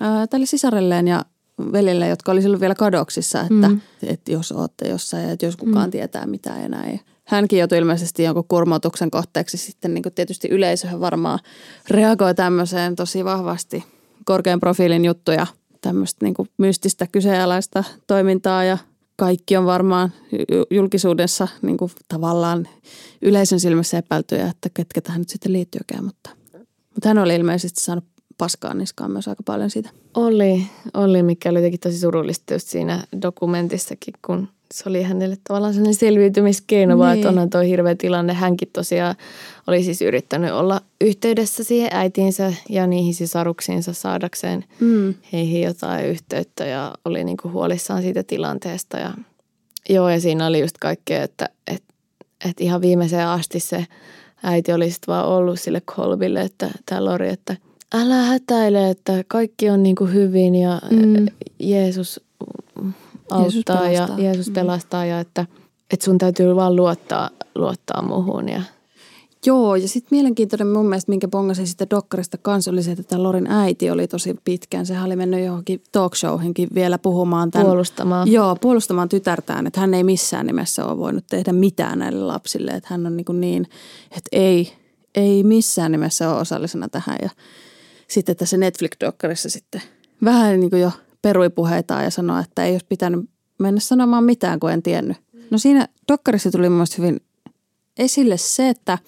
[SPEAKER 1] ää, tälle sisarelleen ja velille, jotka oli silloin vielä kadoksissa, että, mm. että jos olette jossain ja että jos kukaan mm. tietää mitä ja näin. Hänkin joutui ilmeisesti jonkun kurmoituksen kohteeksi sitten niin tietysti yleisöhän varmaan reagoi tämmöiseen tosi vahvasti korkean profiilin juttuja, tämmöistä niin mystistä kyseenalaista toimintaa ja kaikki on varmaan julkisuudessa niin kuin tavallaan yleisön silmissä epäiltyjä, että ketkä tähän nyt sitten liittyykään, mutta, mutta hän oli ilmeisesti saanut paskaa niskaan myös aika paljon siitä.
[SPEAKER 2] Oli, oli, mikä oli jotenkin tosi surullista just siinä dokumentissakin, kun se oli hänelle tavallaan sellainen selviytymiskeino, niin. vaan että onhan toi hirveä tilanne. Hänkin tosiaan oli siis yrittänyt olla yhteydessä siihen äitiinsä ja niihin sisaruksiinsa saadakseen mm. heihin jotain yhteyttä ja oli niinku huolissaan siitä tilanteesta. Ja, joo, ja siinä oli just kaikkea, että et, et ihan viimeiseen asti se äiti oli sitten vaan ollut sille Kolbille, että tämä Lori, että – älä hätäile, että kaikki on niin kuin hyvin ja mm. Jeesus auttaa Jeesus ja Jeesus mm. pelastaa mm. ja että, että sun täytyy vaan luottaa, luottaa muuhun. Ja.
[SPEAKER 1] Joo, ja sitten mielenkiintoinen mun mielestä, minkä pongasin sitten Dokkarista kanssa, oli se, että tämä Lorin äiti oli tosi pitkään. Sehän oli mennyt johonkin talkshowhinkin vielä puhumaan. Tämän,
[SPEAKER 2] Puolustamaan.
[SPEAKER 1] Joo, puolustamaan tytärtään, että hän ei missään nimessä ole voinut tehdä mitään näille lapsille. Että hän on niin, kuin niin että ei, ei missään nimessä ole osallisena tähän. Ja sitten tässä Netflix-dokkarissa sitten vähän niin kuin jo perui puheitaan ja sanoi, että ei olisi pitänyt mennä sanomaan mitään, kun en tiennyt. No siinä dokkarissa tuli mun hyvin esille se, että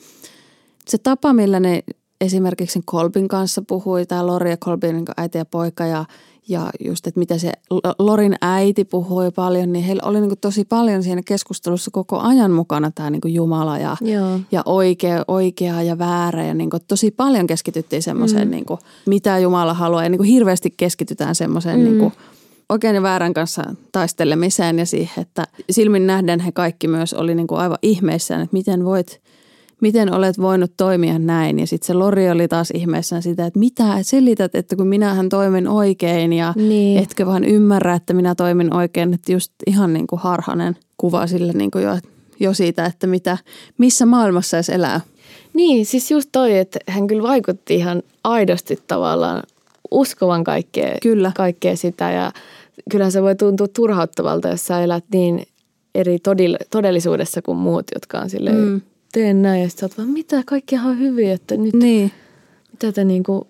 [SPEAKER 1] se tapa, millä ne esimerkiksi Kolbin kanssa puhui, tämä Lori ja Kolbin niin äiti ja poika ja, ja just, että mitä se Lorin äiti puhui paljon, niin heillä oli niin tosi paljon siinä keskustelussa koko ajan mukana tämä niin Jumala ja,
[SPEAKER 2] Joo.
[SPEAKER 1] ja oikea, oikea ja väärä ja niin tosi paljon keskityttiin semmoiseen, mm. niin kuin, mitä Jumala haluaa ja niin hirveästi keskitytään semmoiseen mm. niin oikein ja väärän kanssa taistelemiseen ja siihen, että silmin nähden he kaikki myös oli niin kuin aivan ihmeissään, että miten voit, miten olet voinut toimia näin. Ja sitten se Lori oli taas ihmeissään sitä, että mitä selität, että kun minähän toimin oikein ja niin. etkö vaan ymmärrä, että minä toimin oikein. Että just ihan niin kuin harhanen kuva sille niin kuin jo, jo siitä, että mitä, missä maailmassa edes elää.
[SPEAKER 2] Niin, siis just toi, että hän kyllä vaikutti ihan aidosti tavallaan uskovan kaikkea, kyllä. kaikkea sitä ja kyllähän se voi tuntua turhauttavalta, jos sä elät niin eri todellisuudessa kuin muut, jotka on silleen, mm. Teen näin ja sitten sä oot vaan, mitä, kaikkihan on hyviä, että nyt niin. mitä te niinku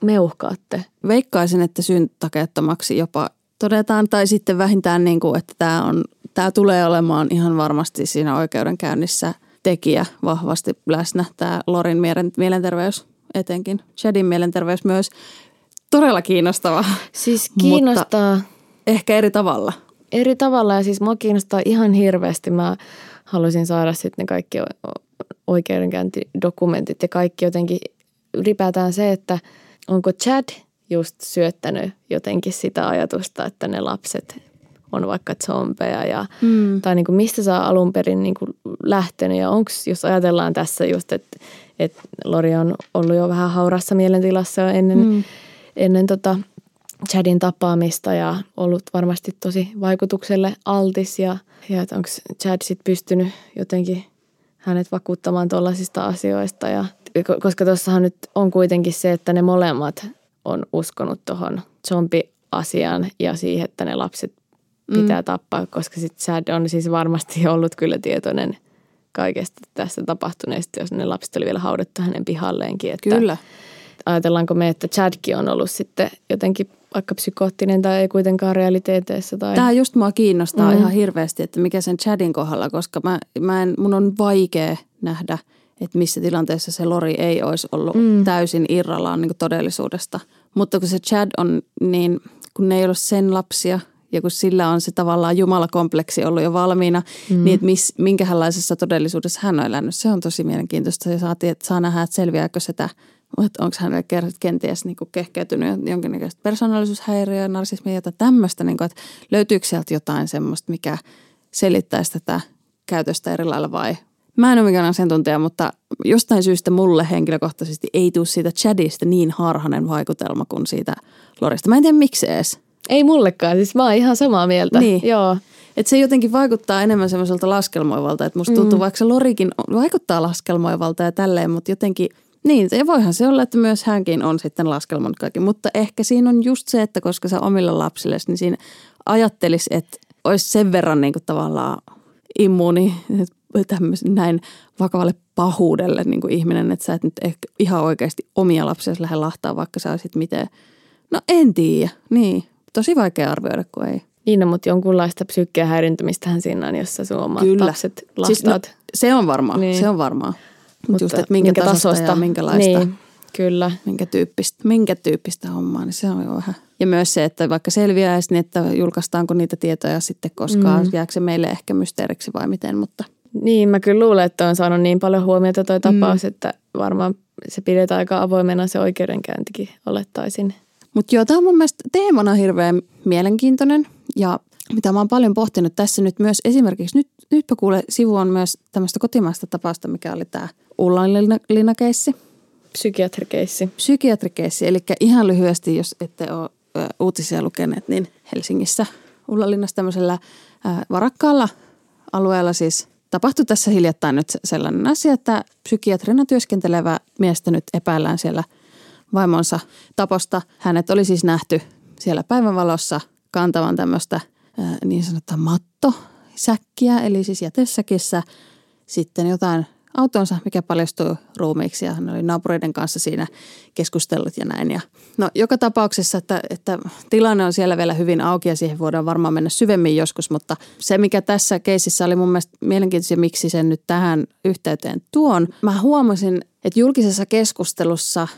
[SPEAKER 2] meuhkaatte.
[SPEAKER 1] Veikkaisin, että syntakeettomaksi jopa todetaan tai sitten vähintään niin kuin, että tämä on Tämä tulee olemaan ihan varmasti siinä oikeudenkäynnissä tekijä vahvasti läsnä, tämä Lorin mielenterveys etenkin, Shadin mielenterveys myös. Todella kiinnostava.
[SPEAKER 2] Siis kiinnostaa.
[SPEAKER 1] ehkä eri tavalla.
[SPEAKER 2] Eri tavalla ja siis mua kiinnostaa ihan hirveästi. Mä haluaisin saada sitten ne kaikki oikeudenkäyntidokumentit ja kaikki jotenkin ylipäätään se, että onko Chad just syöttänyt jotenkin sitä ajatusta, että ne lapset on vaikka zombeja ja, mm. tai niin kuin mistä sä alun perin niin kuin lähtenyt ja onko, jos ajatellaan tässä just, että, että Lori on ollut jo vähän haurassa mielentilassa jo ennen, mm. ennen tota Chadin tapaamista ja ollut varmasti tosi vaikutukselle altis ja, ja että onko Chad sitten pystynyt jotenkin hänet vakuuttamaan tuollaisista asioista ja koska tuossahan nyt on kuitenkin se, että ne molemmat on uskonut tuohon zombi-asiaan ja siihen, että ne lapset pitää mm. tappaa, koska sitten Chad on siis varmasti ollut kyllä tietoinen kaikesta tästä tapahtuneesta, jos ne lapset oli vielä haudattu hänen pihalleenkin. Että
[SPEAKER 1] kyllä.
[SPEAKER 2] Ajatellaanko me, että Chadkin on ollut sitten jotenkin vaikka psykoottinen tai ei kuitenkaan realiteeteissa. Tai...
[SPEAKER 1] Tämä just mua kiinnostaa mm. ihan hirveästi, että mikä sen Chadin kohdalla, koska mä, mä en, mun on vaikea nähdä, että missä tilanteessa se Lori ei olisi ollut mm. täysin irrallaan niin todellisuudesta. Mutta kun se Chad on niin, kun ne ei ole sen lapsia – ja kun sillä on se tavallaan jumalakompleksi ollut jo valmiina, mm. niin että mis, minkälaisessa todellisuudessa hän on elänyt. Se on tosi mielenkiintoista ja että saa nähdä, että selviääkö sitä, että onko hänelle kenties niin kuin kehkeytynyt jonkinnäköistä persoonallisuushäiriöä, narsismia ja tämmöistä, niin kuin, että löytyykö sieltä jotain semmoista, mikä selittäisi tätä käytöstä eri lailla vai Mä en ole mikään asiantuntija, mutta jostain syystä mulle henkilökohtaisesti ei tule siitä Chadista niin harhanen vaikutelma kuin siitä Lorista. Mä en tiedä miksi edes.
[SPEAKER 2] Ei mullekaan, siis mä oon ihan samaa mieltä.
[SPEAKER 1] Niin.
[SPEAKER 2] Joo.
[SPEAKER 1] Että se jotenkin vaikuttaa enemmän semmoiselta laskelmoivalta, että musta tuntuu, mm. vaikka se Lorikin vaikuttaa laskelmoivalta ja tälleen, mutta jotenkin, niin ja voihan se olla, että myös hänkin on sitten laskelmon kaikki, mutta ehkä siinä on just se, että koska sä omilla lapsille, niin siinä ajattelisi, että olisi sen verran niin kuin tavallaan immuuni tämmöisen näin vakavalle pahuudelle niin kuin ihminen, että sä et nyt ehkä ihan oikeasti omia lapsia lähde lahtaa, vaikka sä olisit miten, no en tiedä, niin tosi vaikea arvioida, kun ei.
[SPEAKER 2] Niin, no, mutta jonkunlaista psyykkeä häirintymistähän siinä on, jos sä sun omat Kyllä. lapset lastaat. Siis, no,
[SPEAKER 1] se on varmaa, niin. se on varmaa. Mutta just, että minkä, minkä tasosta ja minkälaista.
[SPEAKER 2] Niin, kyllä.
[SPEAKER 1] Minkä tyyppistä, minkä tyyppistä hommaa, niin se on jo vähän. Ja myös se, että vaikka selviäisi, niin että julkaistaanko niitä tietoja sitten koskaan, mm. jääkö se meille ehkä mysteeriksi vai miten, mutta.
[SPEAKER 2] Niin, mä kyllä luulen, että on saanut niin paljon huomiota toi tapaus, mm. että varmaan se pidetään aika avoimena se oikeudenkäyntikin olettaisin.
[SPEAKER 1] Mutta joo, tämä on mun mielestä teemana hirveän mielenkiintoinen ja mitä mä oon paljon pohtinut tässä nyt myös esimerkiksi, nyt, nytpä kuule sivu on myös tämmöistä kotimaista tapausta, mikä oli tämä Ullan linnakeissi.
[SPEAKER 2] Psykiatrikeissi.
[SPEAKER 1] Psykiatrikeissi, eli ihan lyhyesti, jos ette ole uutisia lukeneet, niin Helsingissä Ullanlinnassa tämmöisellä varakkaalla alueella siis tapahtui tässä hiljattain nyt sellainen asia, että psykiatrina työskentelevä miestä nyt epäillään siellä vaimonsa taposta. Hänet oli siis nähty siellä päivänvalossa kantavan tämmöistä niin sanottua mattosäkkiä, eli siis jätesäkissä sitten jotain autonsa, mikä paljastui ruumiiksi ja hän oli naapureiden kanssa siinä keskustellut ja näin. Ja no joka tapauksessa, että, että tilanne on siellä vielä hyvin auki ja siihen voidaan varmaan mennä syvemmin joskus, mutta se mikä tässä keisissä oli mun mielestä mielenkiintoista, miksi sen nyt tähän yhteyteen tuon. Mä huomasin, että julkisessa keskustelussa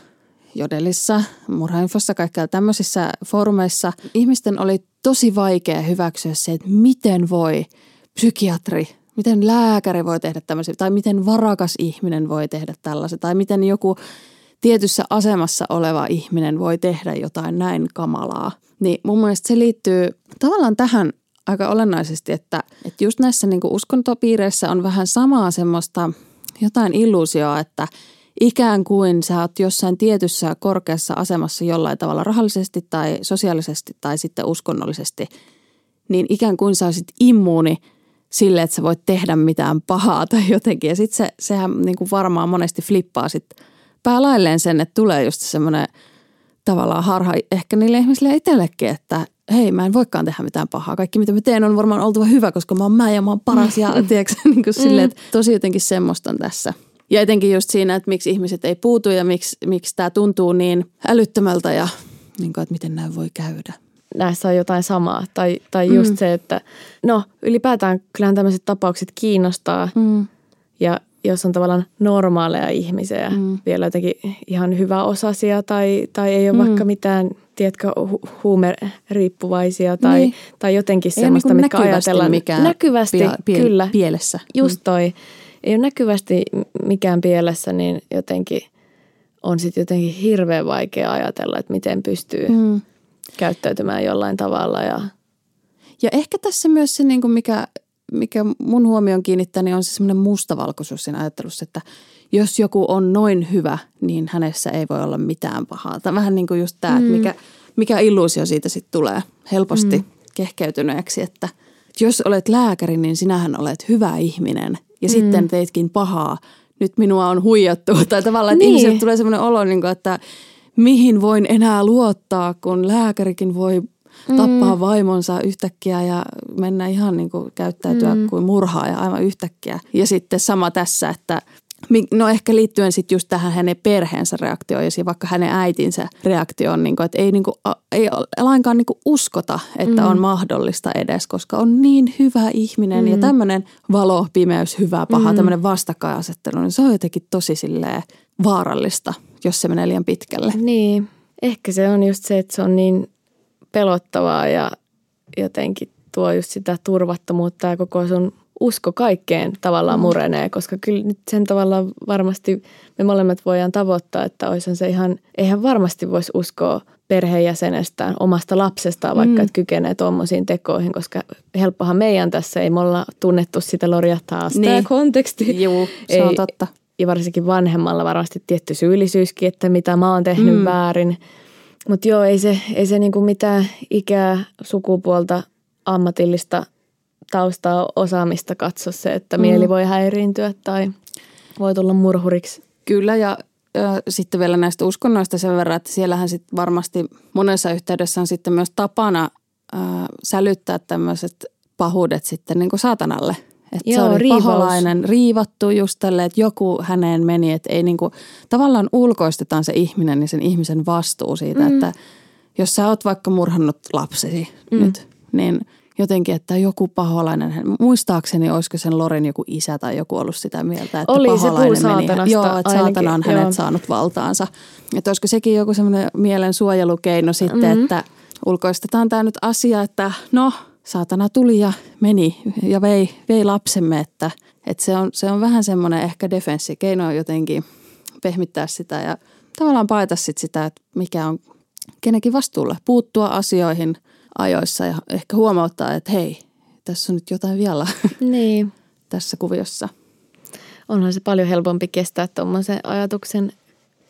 [SPEAKER 1] Jodelissa, Murhainfossa, kaikkialla tämmöisissä foorumeissa ihmisten oli tosi vaikea hyväksyä se, että miten voi psykiatri Miten lääkäri voi tehdä tämmöisiä, tai miten varakas ihminen voi tehdä tällaisia, tai miten joku tietyssä asemassa oleva ihminen voi tehdä jotain näin kamalaa. Niin mun mielestä se liittyy tavallaan tähän aika olennaisesti, että, että just näissä niin uskontopiireissä on vähän samaa semmoista jotain illuusioa, että ikään kuin sä oot jossain tietyssä korkeassa asemassa jollain tavalla rahallisesti tai sosiaalisesti tai sitten uskonnollisesti, niin ikään kuin sä olisit immuuni – sille, että sä voit tehdä mitään pahaa tai jotenkin. Ja sitten se, sehän niin kuin varmaan monesti flippaa sitten päälailleen sen, että tulee just semmoinen tavallaan harha ehkä niille ihmisille itsellekin, että hei mä en voikaan tehdä mitään pahaa. Kaikki mitä mä teen on varmaan oltava hyvä, koska mä oon mä ja mä oon paras ja mm. tiedätkö, niin kuin silleen, että tosi jotenkin semmoista on tässä. Ja etenkin just siinä, että miksi ihmiset ei puutu ja miksi, miksi tämä tuntuu niin älyttömältä ja niin kuin, että miten näin voi käydä
[SPEAKER 2] näissä on jotain samaa. Tai, tai just mm. se, että no ylipäätään kyllähän tämmöiset tapaukset kiinnostaa. Mm. Ja jos on tavallaan normaaleja ihmisiä, mm. vielä jotenkin ihan hyvä osasia tai, tai ei ole mm. vaikka mitään, tiedätkö, hu- huumeriippuvaisia tai, niin. tai jotenkin ei semmoista, niin mitkä ajatellaan.
[SPEAKER 1] Mikään
[SPEAKER 2] näkyvästi,
[SPEAKER 1] pie, pie,
[SPEAKER 2] kyllä.
[SPEAKER 1] Pielessä.
[SPEAKER 2] Just mm. Ei ole näkyvästi mikään pielessä, niin jotenkin on sitten jotenkin hirveän vaikea ajatella, että miten pystyy mm käyttäytymään jollain tavalla. Ja,
[SPEAKER 1] ja ehkä tässä myös se, niin kuin mikä, mikä mun huomion kiinnittää, niin on se semmoinen mustavalkoisuus siinä ajattelussa, että jos joku on noin hyvä, niin hänessä ei voi olla mitään pahaa. Tämä vähän niin kuin just tämä, mm. että mikä, mikä illuusio siitä sitten tulee helposti mm. kehkeytyneeksi, että jos olet lääkäri, niin sinähän olet hyvä ihminen ja mm. sitten teitkin pahaa. Nyt minua on huijattu. Tai tavallaan, että niin. ihmiselle tulee semmoinen olo, niin kuin, että mihin voin enää luottaa, kun lääkärikin voi tappaa mm. vaimonsa yhtäkkiä ja mennä ihan niin kuin käyttäytyä mm. kuin murhaaja aivan yhtäkkiä. Ja sitten sama tässä, että No ehkä liittyen sitten just tähän hänen perheensä reaktioon ja vaikka hänen äitinsä reaktioon, niin kuin, että ei, niin kuin, ei lainkaan niin kuin uskota, että mm. on mahdollista edes, koska on niin hyvä ihminen mm. ja tämmöinen valo, pimeys, hyvä, paha, mm. tämmöinen vastakkainasettelu, niin se on jotenkin tosi silleen vaarallista – jos se menee liian pitkälle.
[SPEAKER 2] Niin, ehkä se on just se, että se on niin pelottavaa ja jotenkin tuo just sitä turvattomuutta ja koko sun usko kaikkeen tavallaan mm. murenee, koska kyllä nyt sen tavallaan varmasti me molemmat voidaan tavoittaa, että olisi se ihan, eihän varmasti voisi uskoa perheenjäsenestään, omasta lapsestaan, vaikka mm. että kykenee tuommoisiin tekoihin, koska helppohan meidän tässä ei me olla tunnettu sitä Loria taas niin. tämä konteksti.
[SPEAKER 1] Joo, se ei, on totta
[SPEAKER 2] ja varsinkin vanhemmalla varmasti tietty syyllisyyskin, että mitä mä oon tehnyt mm. väärin. Mutta joo, ei se, ei se niinku mitään ikää, sukupuolta, ammatillista taustaa, osaamista katso se, että mm. mieli voi häiriintyä tai voi tulla murhuriksi.
[SPEAKER 1] Kyllä ja sitten vielä näistä uskonnoista sen verran, että siellähän sitten varmasti monessa yhteydessä on sitten myös tapana ää, sälyttää tämmöiset pahuudet sitten niin kuin saatanalle – että Joo, se oli riivaus. paholainen, riivattu just tälle, että joku häneen meni, että ei niinku, tavallaan ulkoistetaan se ihminen ja sen ihmisen vastuu siitä, mm. että jos sä oot vaikka murhannut lapsesi mm. nyt, niin jotenkin, että joku paholainen, muistaakseni olisiko sen Lorin joku isä tai joku ollut sitä mieltä, että
[SPEAKER 2] Oli
[SPEAKER 1] paholainen
[SPEAKER 2] se meni.
[SPEAKER 1] Joo, että saatana on hänet joo. saanut valtaansa. Että olisiko sekin joku semmoinen mielen suojelukeino sitten, mm-hmm. että ulkoistetaan tämä nyt asia, että no – saatana tuli ja meni ja vei, vei lapsemme, että, että se, on, se on vähän semmoinen ehkä defenssikeino jotenkin pehmittää sitä ja tavallaan paeta sit sitä, että mikä on kenenkin vastuulla. Puuttua asioihin ajoissa ja ehkä huomauttaa, että hei, tässä on nyt jotain vielä niin. tässä kuviossa.
[SPEAKER 2] Onhan se paljon helpompi kestää tuommoisen ajatuksen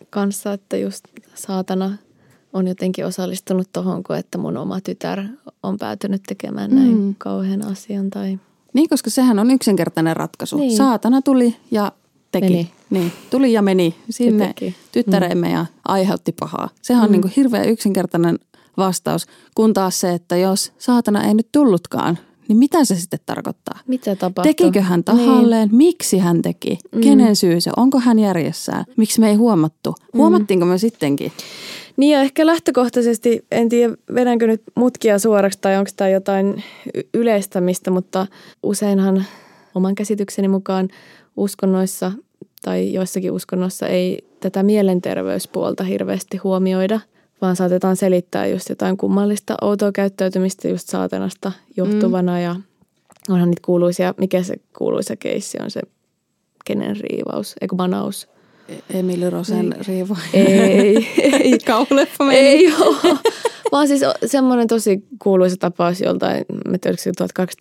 [SPEAKER 2] kanssa, että just saatana – on jotenkin osallistunut tuohon, kun että mun oma tytär on päätynyt tekemään näin mm. kauhean asian. Tai...
[SPEAKER 1] Niin, koska sehän on yksinkertainen ratkaisu.
[SPEAKER 2] Niin.
[SPEAKER 1] Saatana tuli ja teki.
[SPEAKER 2] Meni.
[SPEAKER 1] Niin, tuli ja meni sinne
[SPEAKER 2] teki.
[SPEAKER 1] tyttäreemme mm. ja aiheutti pahaa. Sehän on
[SPEAKER 2] Mm.
[SPEAKER 1] niin kuin hirveän yksinkertainen vastaus, kun taas se, että jos saatana ei nyt tullutkaan, niin mitä se sitten tarkoittaa?
[SPEAKER 2] Mitä tapahtui?
[SPEAKER 1] Tekikö hän tahalleen? Niin. Miksi hän teki?
[SPEAKER 2] Mm.
[SPEAKER 1] Kenen syy se? Onko hän järjessään? Miksi me ei huomattu? Huomattiinko me sittenkin?
[SPEAKER 2] Niin ja ehkä lähtökohtaisesti, en tiedä vedänkö nyt mutkia suoraksi tai onko tämä jotain yleistämistä, mutta useinhan oman käsitykseni mukaan uskonnoissa tai joissakin uskonnoissa ei tätä mielenterveyspuolta hirveästi huomioida, vaan saatetaan selittää just jotain kummallista outoa käyttäytymistä just saatanasta johtuvana mm. ja onhan niitä kuuluisia, mikä se kuuluisa keissi on se kenen riivaus, eikö manaus?
[SPEAKER 1] Emily Rosen
[SPEAKER 2] Niin.
[SPEAKER 1] riiva.
[SPEAKER 2] Ei, ei,
[SPEAKER 1] Kauleffa meni.
[SPEAKER 2] ei ole. Vaan siis semmoinen tosi kuuluisa tapaus joltain, mä tiedä, oliko se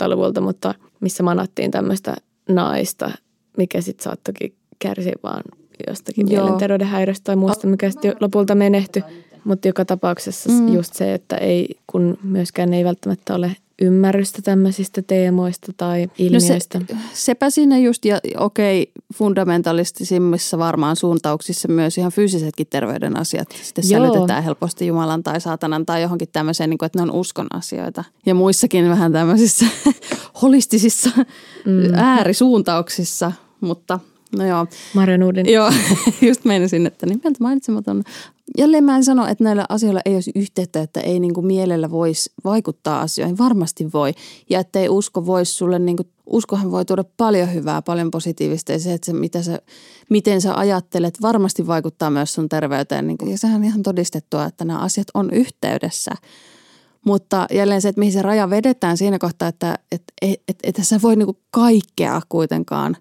[SPEAKER 2] 1200-luvulta, mutta missä manattiin tämmöistä naista, mikä sitten saattokin kärsiä vaan jostakin
[SPEAKER 1] Joo.
[SPEAKER 2] mielenterveyden häiriöstä tai muusta, mikä sitten lopulta menehtyi. Mutta joka tapauksessa
[SPEAKER 1] Mm.
[SPEAKER 2] just se, että ei, kun myöskään ei välttämättä ole ymmärrystä tämmöisistä teemoista tai ilmiöistä.
[SPEAKER 1] No se, sepä siinä just, ja okei, fundamentalistisimmissa varmaan suuntauksissa myös ihan fyysisetkin terveyden asiat sitten
[SPEAKER 2] Joo.
[SPEAKER 1] sälytetään helposti Jumalan tai saatanan tai johonkin tämmöiseen, niin kuin, että ne on uskon asioita. Ja muissakin vähän tämmöisissä holistisissa mm. äärisuuntauksissa, mutta no joo.
[SPEAKER 2] Marja Nudin.
[SPEAKER 1] Joo, just meinasin, että nimeltä mainitsematon. Jälleen mä en sano, että näillä asioilla ei olisi yhteyttä, että ei niin kuin mielellä voisi vaikuttaa asioihin. Varmasti voi. Ja että ei usko voisi sulle, niin kuin, uskohan voi tuoda paljon hyvää, paljon positiivista. Ja se, että se, mitä sä, miten sä ajattelet, varmasti vaikuttaa myös sun terveyteen. Niin kuin, ja sehän on ihan todistettua, että nämä asiat on yhteydessä. Mutta jälleen se, että mihin se raja vedetään siinä kohtaa, että et, et, et, et sä voi niinku kaikkea kuitenkaan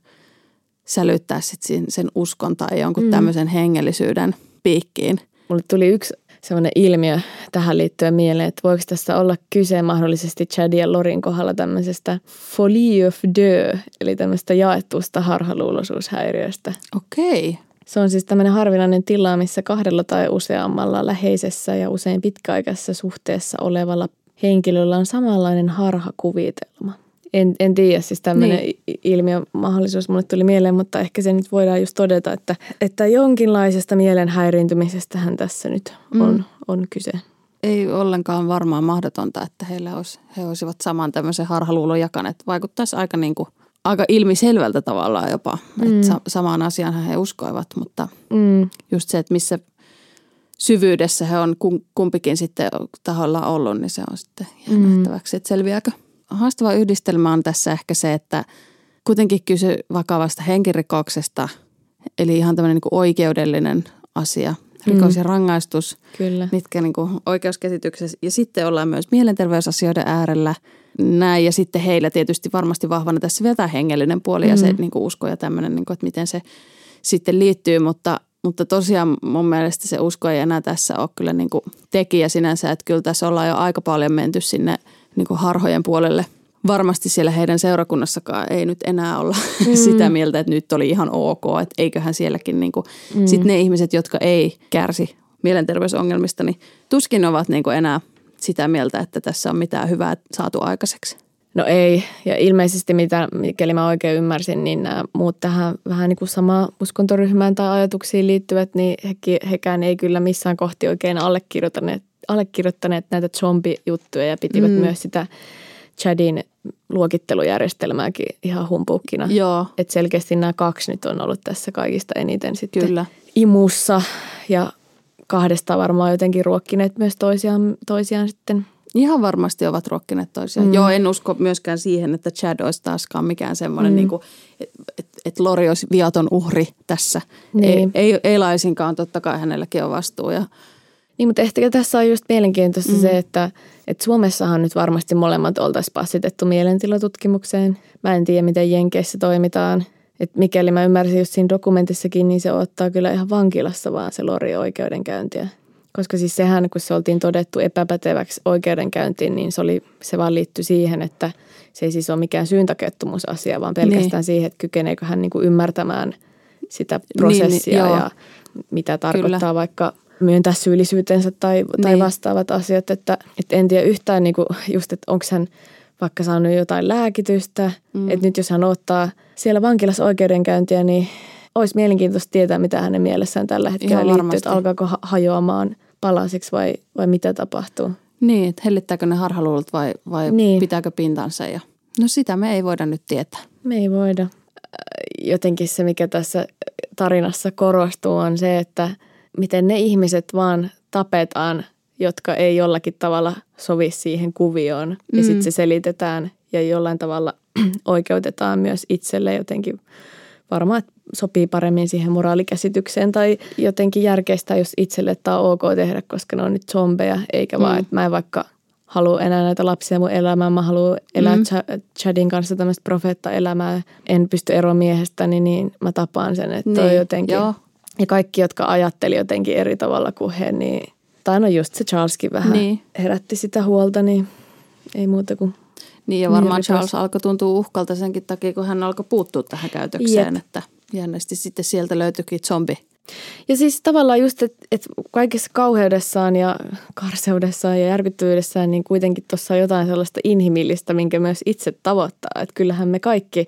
[SPEAKER 1] sälyttää sit sen, sen uskon tai jonkun mm. tämmöisen hengellisyyden piikkiin.
[SPEAKER 2] Mulle tuli yksi sellainen ilmiö tähän liittyen mieleen, että voiko tässä olla kyse mahdollisesti Chad ja Lorin kohdalla tämmöisestä folie of deux, eli tämmöistä jaettusta harhaluuloisuushäiriöstä.
[SPEAKER 1] Okei.
[SPEAKER 2] Se on siis tämmöinen harvinainen tila, missä kahdella tai useammalla läheisessä ja usein pitkäaikaisessa suhteessa olevalla henkilöllä on samanlainen harhakuvitelma. En, en tiedä, siis tämmöinen
[SPEAKER 1] Niin.
[SPEAKER 2] niin. ilmiö mahdollisuus mulle tuli mieleen, mutta ehkä se nyt voidaan just todeta, että, että jonkinlaisesta mielen häiriintymisestähän tässä nyt on,
[SPEAKER 1] Mm.
[SPEAKER 2] mm. on kyse.
[SPEAKER 1] Ei ollenkaan varmaan mahdotonta, että heillä olisi, he olisivat saman tämmöisen harhaluulon jakaneet. Vaikuttaisi aika, niin kuin, aika ilmiselvältä tavallaan jopa, mm. että sa- samaan asiaan he uskoivat, mutta
[SPEAKER 2] Mm.
[SPEAKER 1] just se, että missä syvyydessä he on kum- kumpikin sitten taholla ollut, niin se on sitten
[SPEAKER 2] Mm.
[SPEAKER 1] nähtäväksi, että selviääkö. Haastava yhdistelmä on tässä ehkä se, että kuitenkin kysy vakavasta henkirikoksesta, eli ihan tämmöinen niin oikeudellinen asia, rikos
[SPEAKER 2] Mm.
[SPEAKER 1] ja rangaistus,
[SPEAKER 2] Kyllä.
[SPEAKER 1] mitkä niin kuin oikeuskäsityksessä, ja sitten ollaan myös mielenterveysasioiden äärellä näin, ja sitten heillä tietysti varmasti vahvana tässä vielä tämä hengellinen puoli ja se
[SPEAKER 2] Mm.
[SPEAKER 1] niin kuin usko ja tämmöinen, niin kuin, että miten se sitten liittyy, mutta, mutta tosiaan mun mielestä se usko ei enää tässä ole kyllä niin kuin tekijä sinänsä, että kyllä tässä ollaan jo aika paljon menty sinne niin kuin harhojen puolelle. Varmasti siellä heidän seurakunnassakaan ei nyt enää olla mm. sitä mieltä, että nyt oli ihan ok, että eiköhän sielläkin niin kuin, mm. sitten ne ihmiset, jotka ei kärsi mielenterveysongelmista, niin tuskin ovat niin kuin enää sitä mieltä, että tässä on mitään hyvää saatu aikaiseksi.
[SPEAKER 2] No ei, ja ilmeisesti mitä, mikäli mä oikein ymmärsin, niin nämä muut tähän vähän niin kuin samaan uskontoryhmään tai ajatuksiin liittyvät, niin hekin, hekään ei kyllä missään kohti oikein allekirjoittaneet, allekirjoittaneet näitä zombijuttuja ja pitivät
[SPEAKER 1] Mm.
[SPEAKER 2] myös sitä Chadin luokittelujärjestelmääkin ihan humpuukkina.
[SPEAKER 1] Joo,
[SPEAKER 2] Että selkeästi nämä kaksi nyt on ollut tässä kaikista eniten sitten
[SPEAKER 1] kyllä.
[SPEAKER 2] imussa ja kahdesta varmaan jotenkin ruokkineet myös toisiaan, toisiaan sitten.
[SPEAKER 1] Ihan varmasti ovat ruokkineet toisiaan. Mm. Joo, en usko myöskään siihen, että Chad olisi taaskaan mikään semmoinen, mm. Niin että et, et Lori olisi viaton uhri tässä.
[SPEAKER 2] Niin.
[SPEAKER 1] Ei, ei, ei laisinkaan, totta kai hänelläkin on vastuu. Ja,
[SPEAKER 2] Niin, mutta ehkä tässä on just mielenkiintoista
[SPEAKER 1] Mm.
[SPEAKER 2] se, että, että Suomessahan nyt varmasti molemmat oltaisiin passitettu mielentilatutkimukseen. Mä en tiedä, miten Jenkeissä toimitaan. Et mikäli mä ymmärsin just siinä dokumentissakin, niin se ottaa kyllä ihan vankilassa vaan se Lori oikeudenkäyntiä. Koska siis sehän, kun se oltiin todettu epäpäteväksi oikeudenkäyntiin, niin se, oli, se vaan liittyi siihen, että se ei siis ole mikään syyntakettomuusasia, vaan pelkästään
[SPEAKER 1] Niin.
[SPEAKER 2] siihen, että kykeneekö hän niin kuin ymmärtämään sitä prosessia
[SPEAKER 1] niin, joo.
[SPEAKER 2] ja mitä tarkoittaa
[SPEAKER 1] Kyllä.
[SPEAKER 2] vaikka myöntää syyllisyytensä tai, tai
[SPEAKER 1] Niin.
[SPEAKER 2] vastaavat asiat. Että, että en tiedä yhtään niin kuin just, että onko hän vaikka saanut jotain lääkitystä. Mm. Että nyt jos hän ottaa siellä vankilassa oikeudenkäyntiä, niin olisi mielenkiintoista tietää, mitä hänen mielessään tällä hetkellä Ihan liittyy, että alkaako hajoamaan palasiksi vai, vai mitä tapahtuu.
[SPEAKER 1] Niin, että hellittääkö ne harhaluulut vai, vai niin. pitääkö pintansa. Ja... No sitä me ei voida nyt tietää.
[SPEAKER 2] Me ei voida. Jotenkin se, mikä tässä tarinassa korostuu, on se, että miten ne ihmiset vaan tapetaan, jotka ei jollakin tavalla sovi siihen kuvioon. Mm. Ja sitten se selitetään ja jollain tavalla oikeutetaan myös itselle jotenkin varmaan sopii paremmin siihen moraalikäsitykseen tai jotenkin järkeistä, jos itselle tämä on ok tehdä, koska ne on nyt zombeja, eikä mm. vaan, että mä en vaikka halua enää näitä lapsia mun elämään, mä haluan elää mm. Chadin kanssa tämmöistä profeetta-elämää, en pysty eroon miehestäni, niin mä tapaan sen, että niin. jotenkin. Joo. Ja kaikki, jotka ajatteli jotenkin eri tavalla kuin he, niin tai no just se Charleskin vähän niin. herätti sitä huolta, niin ei muuta kuin
[SPEAKER 1] niin ja varmaan Charles alkoi tuntua uhkalta senkin takia, kun hän alkoi puuttua tähän käytökseen, Jep. että jännästi sitten sieltä löytyikin zombi.
[SPEAKER 2] Ja siis tavallaan just, että et kaikessa kauheudessaan ja karseudessaan ja järkyttyydessään, niin kuitenkin tuossa on jotain sellaista inhimillistä, minkä myös itse tavoittaa. Että kyllähän me kaikki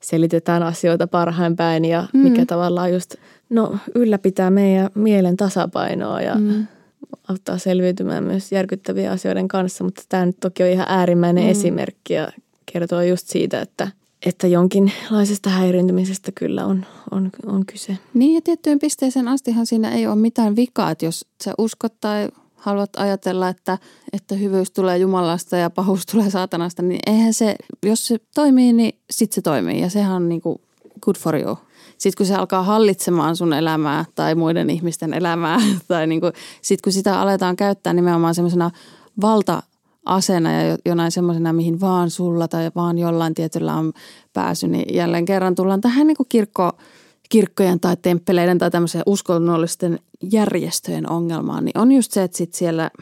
[SPEAKER 2] selitetään asioita parhain päin ja mm. mikä tavallaan just no, ylläpitää meidän mielen tasapainoa ja mm. auttaa selviytymään myös järkyttävien asioiden kanssa. Mutta tämä nyt toki on ihan äärimmäinen mm. esimerkki ja kertoo just siitä, että – että jonkinlaisesta häiriintymisestä kyllä on, on, on kyse.
[SPEAKER 1] Niin ja tiettyyn pisteeseen astihan siinä ei ole mitään vikaa, että jos sä uskot tai haluat ajatella, että, että hyvyys tulee Jumalasta ja pahuus tulee saatanasta, niin eihän se, jos se toimii, niin sit se toimii ja sehän on niinku good for you. Sitten kun se alkaa hallitsemaan sun elämää tai muiden ihmisten elämää tai niinku, sitten kun sitä aletaan käyttää nimenomaan semmoisena valta asena ja jonain semmoisena, mihin vaan sulla tai vaan jollain tietyllä on pääsy, niin jälleen kerran tullaan tähän niin kuin kirkko, kirkkojen tai temppeleiden tai tämmöisen uskonnollisten järjestöjen ongelmaan, niin on just se, että sit siellä –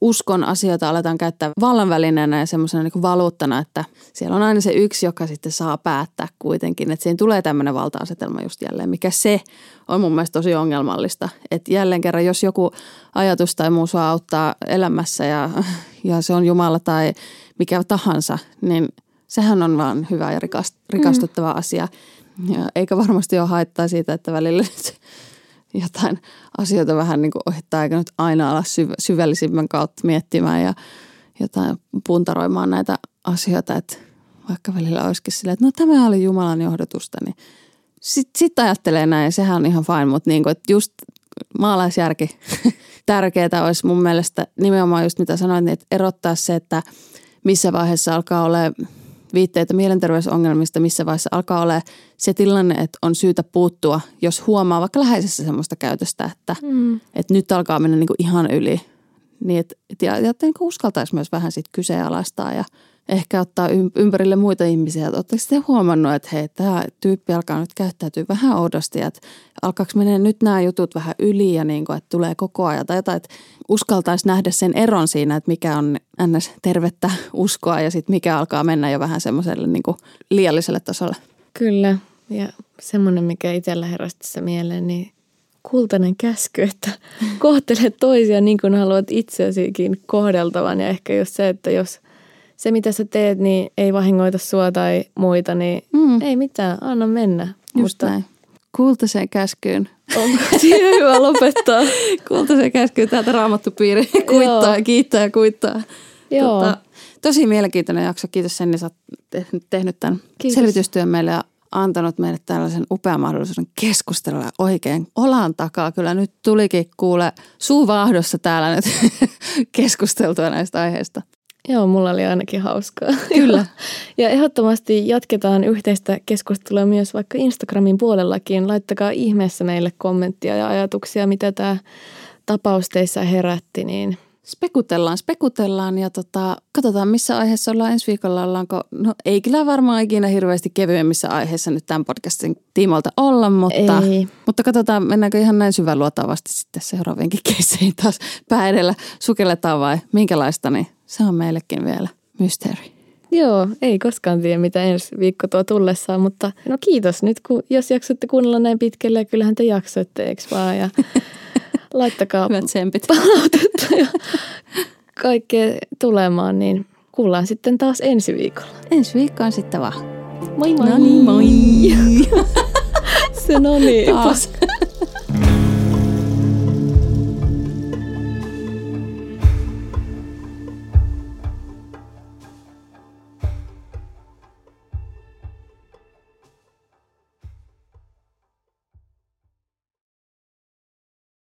[SPEAKER 1] uskon asioita aletaan käyttää vallanvälineenä ja semmoisena niin valuuttana, että siellä on aina se yksi, joka sitten saa päättää kuitenkin. Että siinä tulee tämmöinen valta-asetelma just jälleen, mikä se on mun mielestä tosi ongelmallista. Että jälleen kerran, jos joku ajatus tai muu sua auttaa elämässä ja, ja se on Jumala tai mikä tahansa, niin sehän on vaan hyvä ja rikastuttava mm. asia. Ja eikä varmasti ole haittaa siitä, että välillä jotain asioita vähän niin kuin ohittaa, eikä nyt aina ala syv- syvällisimmän kautta miettimään ja jotain puntaroimaan näitä asioita, että vaikka välillä olisikin silleen, että no tämä oli Jumalan johdotusta, niin sitten sit ajattelee näin sehän on ihan fine, mutta niin kuin, että just maalaisjärki tärkeää olisi mun mielestä nimenomaan just mitä sanoin, niin että erottaa se, että missä vaiheessa alkaa olla viitteitä mielenterveysongelmista, missä vaiheessa alkaa olla se tilanne, että on syytä puuttua, jos huomaa vaikka läheisessä semmoista käytöstä, että, mm. että nyt alkaa mennä niin kuin ihan yli. Niin että, ja, ja että niin uskaltaisi myös vähän sit kyseenalaistaa ja ehkä ottaa ympärille muita ihmisiä. Oletteko sitten huomannut, että hei, tämä tyyppi alkaa nyt käyttäytyä vähän oudosti, että alkaako menee nyt nämä jutut vähän yli ja niin kuin, että tulee koko ajan tai jotain, että uskaltaisi nähdä sen eron siinä, että mikä on ns. tervettä uskoa ja sitten mikä alkaa mennä jo vähän semmoiselle niin kuin liialliselle tasolle.
[SPEAKER 2] Kyllä ja semmoinen, mikä itsellä heräsi tässä mieleen, niin kultainen käsky, että kohtele toisia niin kuin haluat itseäsikin kohdeltavan ja ehkä just se, että jos – se, mitä sä teet, niin ei vahingoita sua tai muita, niin mm. ei mitään, anna mennä.
[SPEAKER 1] Just Musta... näin. Kultaiseen käskyyn.
[SPEAKER 2] Onko siihen hyvä lopettaa?
[SPEAKER 1] Kultaiseen käskyyn täältä raamattupiiri kuittaa, kiittää ja kuittaa. Joo. Tota, tosi mielenkiintoinen jakso. Kiitos sen, että sä oot tehnyt tämän Kiitos. selvitystyön meille ja antanut meille tällaisen upean mahdollisuuden keskustella oikein olan takaa. Kyllä nyt tulikin kuule suuvaahdossa täällä nyt keskusteltua näistä aiheista.
[SPEAKER 2] Joo, mulla oli ainakin hauskaa.
[SPEAKER 1] Kyllä.
[SPEAKER 2] ja ehdottomasti jatketaan yhteistä keskustelua myös vaikka Instagramin puolellakin. Laittakaa ihmeessä meille kommenttia ja ajatuksia, mitä tämä tapaus teissä herätti, niin
[SPEAKER 1] Spekutellaan, spekutellaan ja tota, katsotaan missä aiheessa ollaan ensi viikolla. Ollaanko, no ei kyllä varmaan ikinä hirveästi kevyemmissä aiheissa nyt tämän podcastin tiimoilta olla, mutta, ei. mutta katsotaan mennäänkö ihan näin syväluotaavasti sitten seuraavienkin keisseihin taas pää edellä sukelletaan vai minkälaista, niin se on meillekin vielä mysteeri.
[SPEAKER 2] Joo, ei koskaan tiedä, mitä ensi viikko tuo tullessaan, mutta no kiitos nyt, kun, jos jaksoitte kuunnella näin pitkälle, kyllähän te jaksoitte, eikö vaan? Ja laittakaa
[SPEAKER 1] Hyvät tsempit.
[SPEAKER 2] palautetta ja kaikkea tulemaan, niin kuullaan sitten taas ensi viikolla.
[SPEAKER 1] Ensi viikkoon sitten vaan.
[SPEAKER 2] Moi moi!
[SPEAKER 1] No niin, moi!
[SPEAKER 2] Se no niin.